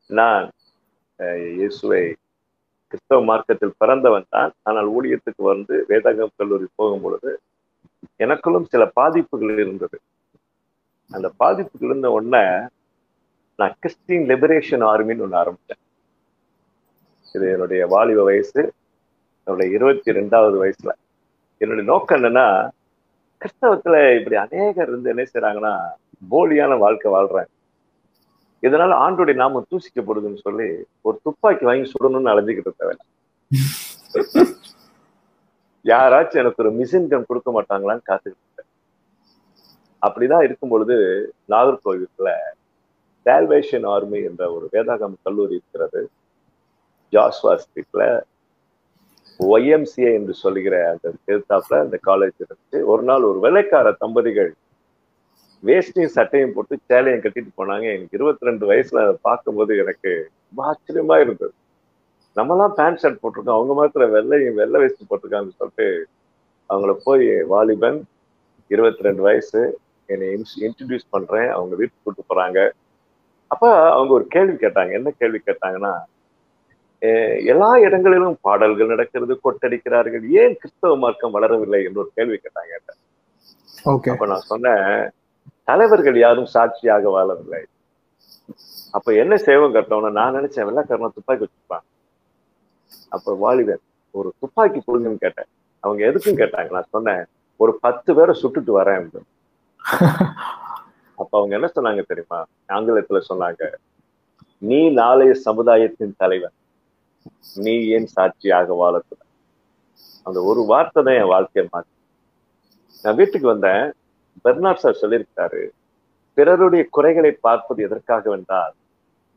நான் இயேசுவை கிறிஸ்தவ மார்க்கத்தில் பிறந்தவன் தான். ஆனால் ஊழியத்துக்கு வந்து வேதாகம் கல்லூரி போகும் பொழுது எனக்குள்ளும் சில பாதிப்புகள் இருந்தது. அந்த பாதிப்புகள் இருந்த உடனே நான் கிறிஸ்டின் லிபரேஷன் ஆர்மின்னு ஒன்று ஆரம்பித்தேன் இது என்னுடைய வாலிப வயசு என்னுடைய இருபத்தி ரெண்டாவது வயசுல. என்னுடைய நோக்கம் என்னன்னா கிறிஸ்தவத்துல இப்படி அநேகர் இருந்து என்ன செய்யறாங்கன்னா போலியான வாழ்க்கை வாழ்றாங்க. இதனால ஆண்டோடைய நாமம் தூசிக்கப்படுதுன்னு சொல்லி ஒரு துப்பாக்கி வாங்கி சுடணும்னு அலைஞ்சுக்கிட்டு தேவை யாராச்சும் எனக்கு ஒரு மிஷின் கன் கொடுக்க மாட்டாங்களான்னு காத்துக்கிட்டு அப்படிதான் இருக்கும் பொழுது நாகர்கோவிலுக்குள்ள சால்வேஷன் ஆர்மி என்ற ஒரு வேதாகம் கல்லூரி இருக்கிறது. ஜாஸ்வா ஸ்ட்ரீட்ல ஒய்எம்சிஏ என்று சொல்லுகிற அந்த எழுத்தாப்புல அந்த காலேஜ் இருந்துச்சு ஒரு நாள் ஒரு வெள்ளைக்கார தம்பதிகள் வேஷ்டியும் சட்டையும் போட்டு சேலையும் கட்டிட்டு போனாங்க. எனக்கு இருபத்தி ரெண்டு வயசுல அதை பார்க்கும்போது எனக்கு ரொம்ப ஆச்சரியமா இருந்தது. நம்மலாம் பேண்ட் ஷர்ட் போட்டிருக்கோம். அவங்க மாத்திரம் வெள்ளையும் வெள்ளை வேஷ்டி போட்டிருக்காங்கன்னு சொல்லிட்டு அவங்கள போய் வாலிபன் இருபத்தி ரெண்டு வயசு என்னை இன்ட்ரடியூஸ் பண்றேன். அவங்க வீட்டுக்கு கூட்டு போறாங்க. அப்ப அவங்க ஒரு கேள்வி கேட்டாங்க. என்ன கேள்வி கேட்டாங்கன்னா "அஹ் எல்லா இடங்களிலும் பாடல்கள் நடக்கிறது கொட்டடிக்கிறார்கள். ஏன் கிறிஸ்தவ மார்க்கம் வளரவில்லை? என்று ஒரு கேள்வி கேட்டாங்க ஓகே அப்ப நான் சொன்னேன் தலைவர்கள் யாரும் சாட்சியாக வாழவில்லை. அப்ப என்ன சேவம் கட்டணும்னு நான் நினைச்சேன். வெள்ளக்காரன் துப்பாக்கி வச்சிருப்பான் அப்ப வாலிபன் ஒரு துப்பாக்கி கொடுங்கன்னு கேட்டேன். அவங்க எதுக்கும் கேட்டாங்க? நான் சொன்னேன் ஒரு பத்து பேரை சுட்டுட்டு வரேன் அப்படின்னு. அப்ப அவங்க என்ன சொன்னாங்க தெரியுமா? ஆங்கிலத்துல சொன்னாங்க நீ நாளைய சமுதாயத்தின் தலைவன். நீ ஏன் சாட்சியாக வாழக்கூடாது? அந்த ஒரு வார்த்தை தான் என் வாழ்க்கையை மாற்றி. நான் வீட்டுக்கு வந்தேன். பெர்னாட் சார் சொல்லியிருக்காரு பிறருடைய குறைகளை பார்ப்பது எதற்காக வென்றால்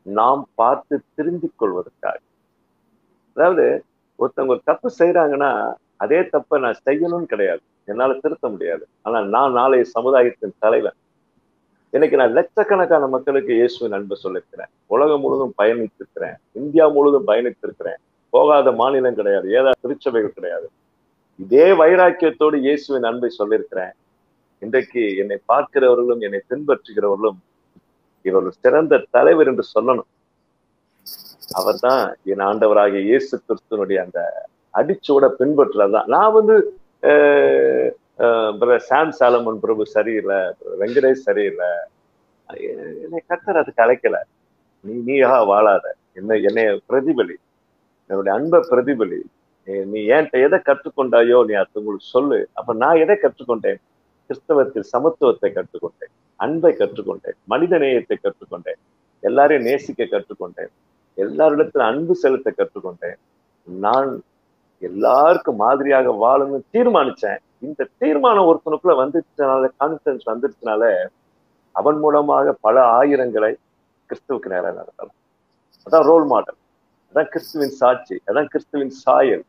நாம் பார்த்து திருந்திக் கொள்வதற்காக. அதாவது ஒருத்தவங்க ஒரு தப்பு செய்யறாங்கன்னா அதே தப்பை நான் செய்யணும்னு கிடையாது. என்னால திருத்த முடியாது. ஆனா நான் நாளைய சமுதாயத்தின் தலைவன். இன்னைக்கு நான் லட்சக்கணக்கான மக்களுக்கு இயேசுவின் அன்பு சொல்லியிருக்கிறேன் உலகம் முழுவதும் பயணித்திருக்கிறேன். இந்தியா முழுவதும் பயணித்திருக்கிறேன். போகாத மாநிலம் கிடையாது. ஏதாவது திருச்சபைகள் கிடையாது. இதே வைராக்கியத்தோடு இயேசுவின் அன்பை சொல்லியிருக்கிறேன் இன்றைக்கு என்னை பார்க்கிறவர்களும் என்னை பின்பற்றுகிறவர்களும் இவர் ஒரு சிறந்த தலைவர் என்று சொல்லணும். அவர்தான் என் ஆண்டவராகிய இயேசு கிறிஸ்துவனுடைய அந்த அடிச்சோட பின்பற்றுறதுதான் நான் வந்து சாம் சாலமன் பிரபு சரியில்லை வெங்கடேஷ் சரியில்லை. என்னை கத்தர் அதுக்கு அழைக்கல. நீ நீயா வாழாத. என்ன என்னை பிரதிபலி. என்னுடைய அன்பை பிரதிபலி. நீ- ஏன்ட்ட என்கிட்ட எதை கற்றுக்கொண்டாயோ நீ அது உங்களுக்கு சொல்லு. அப்ப நான் எதை கற்றுக்கொண்டேன்? கிறிஸ்தவத்தில் சமத்துவத்தை கற்றுக்கொண்டேன் அன்பை கற்றுக்கொண்டேன் மனித நேயத்தை கற்றுக்கொண்டேன் எல்லாரையும் நேசிக்க கற்றுக்கொண்டேன் எல்லாரிடத்தில் அன்பு செலுத்த கற்றுக்கொண்டேன். நான் எல்லாருக்கும் மாதிரியாக வாழணும்னு தீர்மானிச்சேன். இந்த தீர்மானம் ஒருத்தனுக்குள்ள வந்துருச்சனால கான்பிடன்ஸ் வந்துருச்சுனால அவன் மூலமாக பல ஆயிரங்களை கிறிஸ்துவுக்கு நேரம் நடத்தலாம். அதான் ரோல் மாடல் அதான் கிறிஸ்துவின் சாட்சி அதான் கிறிஸ்துவின் சாயல்.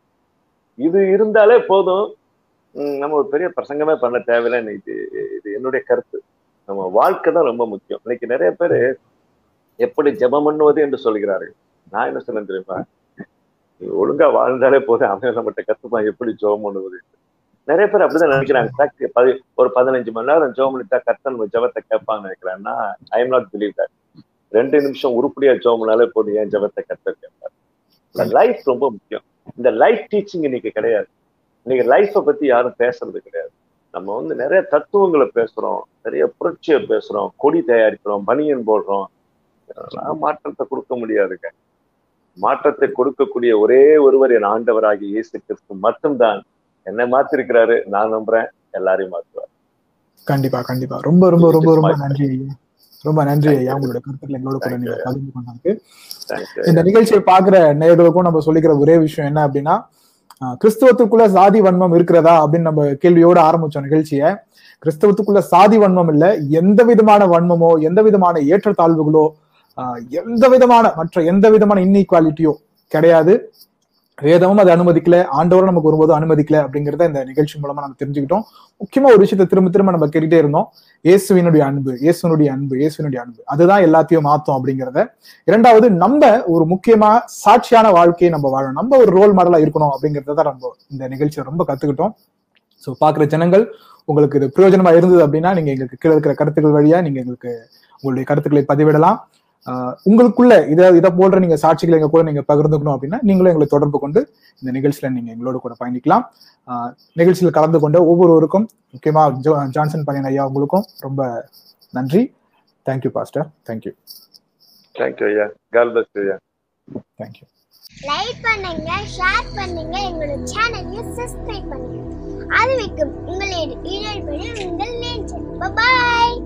இது இருந்தாலே போதும். நம்ம ஒரு பெரிய பிரசங்கமே பண்ண தேவையில்லை இது இது என்னுடைய கருத்து. நம்ம வாழ்க்கை தான் ரொம்ப முக்கியம். இன்னைக்கு நிறைய பேர் எப்படி ஜபம் பண்ணுவது என்று சொல்கிறார்கள். நான் என்ன சொன்னேன் தெரியுமா? நீ ஒழுங்கா வாழ்ந்தாலே போதும். அவன் நம்மகிட்ட கத்துப்பான் எப்படி ஜபம் பண்ணுவது நிறைய பேர் அப்படிதான் நினைக்கிறாங்க. ஒரு பதினஞ்சு மணி நேரம் ஜோம் பண்ணிட்டா கர்த்தன் நம்ம ஜெபத்தை கேட்பான்னு நினைக்கிறேன்னா I am not believe that ரெண்டு நிமிஷம் உருப்படியா ஜோம்னாலே பண்ணாலே போதும் ஏன் ஜெபத்தை கத்த கேட்பார். லைஃப் ரொம்ப முக்கியம். இந்த லைஃப் டீச்சிங் இன்னைக்கு கிடையாது. இன்னைக்கு லைஃப்பை பத்தி யாரும் பேசுறது கிடையாது. நம்ம வந்து நிறைய தத்துவங்களை பேசுறோம் நிறைய புரட்சியை பேசுறோம் கொடி தயாரிக்கிறோம் பனியன் போடுறோம். மாற்றத்தை கொடுக்க முடியாதுங்க. மாற்றத்தை கொடுக்கக்கூடிய ஒரே ஒருவர் என் ஆண்டவராகிய இயேசு கிறிஸ்து மட்டும்தான். என்னை மாத்திருக்கிறாரு நான் நம்புறேன் எல்லாரையும் மாத்துவார். கண்டிப்பா கண்டிப்பா. ரொம்ப ரொம்ப ரொம்ப ரொம்ப நன்றி ரொம்ப நன்றி ஐயா. உங்களோட கருத்துக்களை எங்களோட கூட நீங்க. பகிர்ந்து கொண்டதுக்கு. இந்த நிகழ்ச்சியை பாக்குற நேயர்களுக்கும் நம்ம சொல்லிக்கிற ஒரே விஷயம் என்ன அப்படின்னா கிறிஸ்தவத்துக்குள்ள சாதி வன்மம் இருக்கிறதா அப்படின்னு நம்ம கேள்வியோட ஆரம்பிச்சோம் நிகழ்ச்சியை. கிறிஸ்தவத்துக்குள்ள சாதி வன்மம் இல்ல எந்த விதமான வன்மமோ எந்த விதமான ஏற்றத்தாழ்வுகளோ ஆஹ், எந்த விதமான மற்ற எந்த விதமான இன்இக்வாலிட்டியோ கிடையாது. வேதமும் அதை அனுமதிக்கல ஆண்டவரும் நமக்கு ஒருபோதும் அனுமதிக்கல அப்படிங்கிறத இந்த நிகழ்ச்சி மூலமா நம்ம தெரிஞ்சுக்கிட்டோம். முக்கியமா ஒரு விஷயத்த திரும்ப திரும்ப நம்ம கேட்டுட்டே இருந்தோம். இயேசுவினுடைய அன்பு இயேசுனுடைய அன்பு இயேசுனுடைய அன்பு. அதுதான் எல்லாத்தையும் மாத்தும் அப்படிங்கிறத. இரண்டாவது நம்ம ஒரு முக்கியமா சாட்சியான வாழ்க்கையை நம்ம வாழணும். நம்ம ஒரு ரோல் மாடலா இருக்கணும் அப்படிங்கறத நம்ம இந்த நிகழ்ச்சியை ரொம்ப கத்துக்கிட்டோம். ஸோ பாக்குற ஜனங்கள் உங்களுக்கு இது பிரயோஜனமா இருந்தது அப்படின்னா நீங்க எங்களுக்கு கீழே இருக்கிற கருத்துக்கள் வழியா நீங்க எங்களுக்கு உங்களுடைய கருத்துக்களை பதிவிடலாம். உங்களுக்குள்ள இதை இதை போன்ற நீங்க சாட்சிகளை எங்க கூட நீங்க பகிர்ந்துக்கணும் அப்படின்னா நீங்களும் எங்களை தொடர்பு கொண்டு இந்த நிகழ்ச்சியில நீங்க எங்களோட கூட பயணிக்கலாம். நிகழ்ச்சியில் கலந்து கொண்ட ஒவ்வொருவருக்கும் முக்கியமா ஜோ- ஜான்சன் பையன் ஐயா உங்களுக்கும் ரொம்ப நன்றி. Thank you pastor thank you thank you ஐயா. கால் பெஸ்ட் ஐயா. தேங்க்யூ லைக் பண்ணுங்க ஷேர் பண்ணுங்க எங்களோட சேனலை சப்ஸ்கிரைப் பண்ணுங்க. அறிவிக்கும் உங்களின் இடைவெளி உங்கள் நேச்சர் பாய்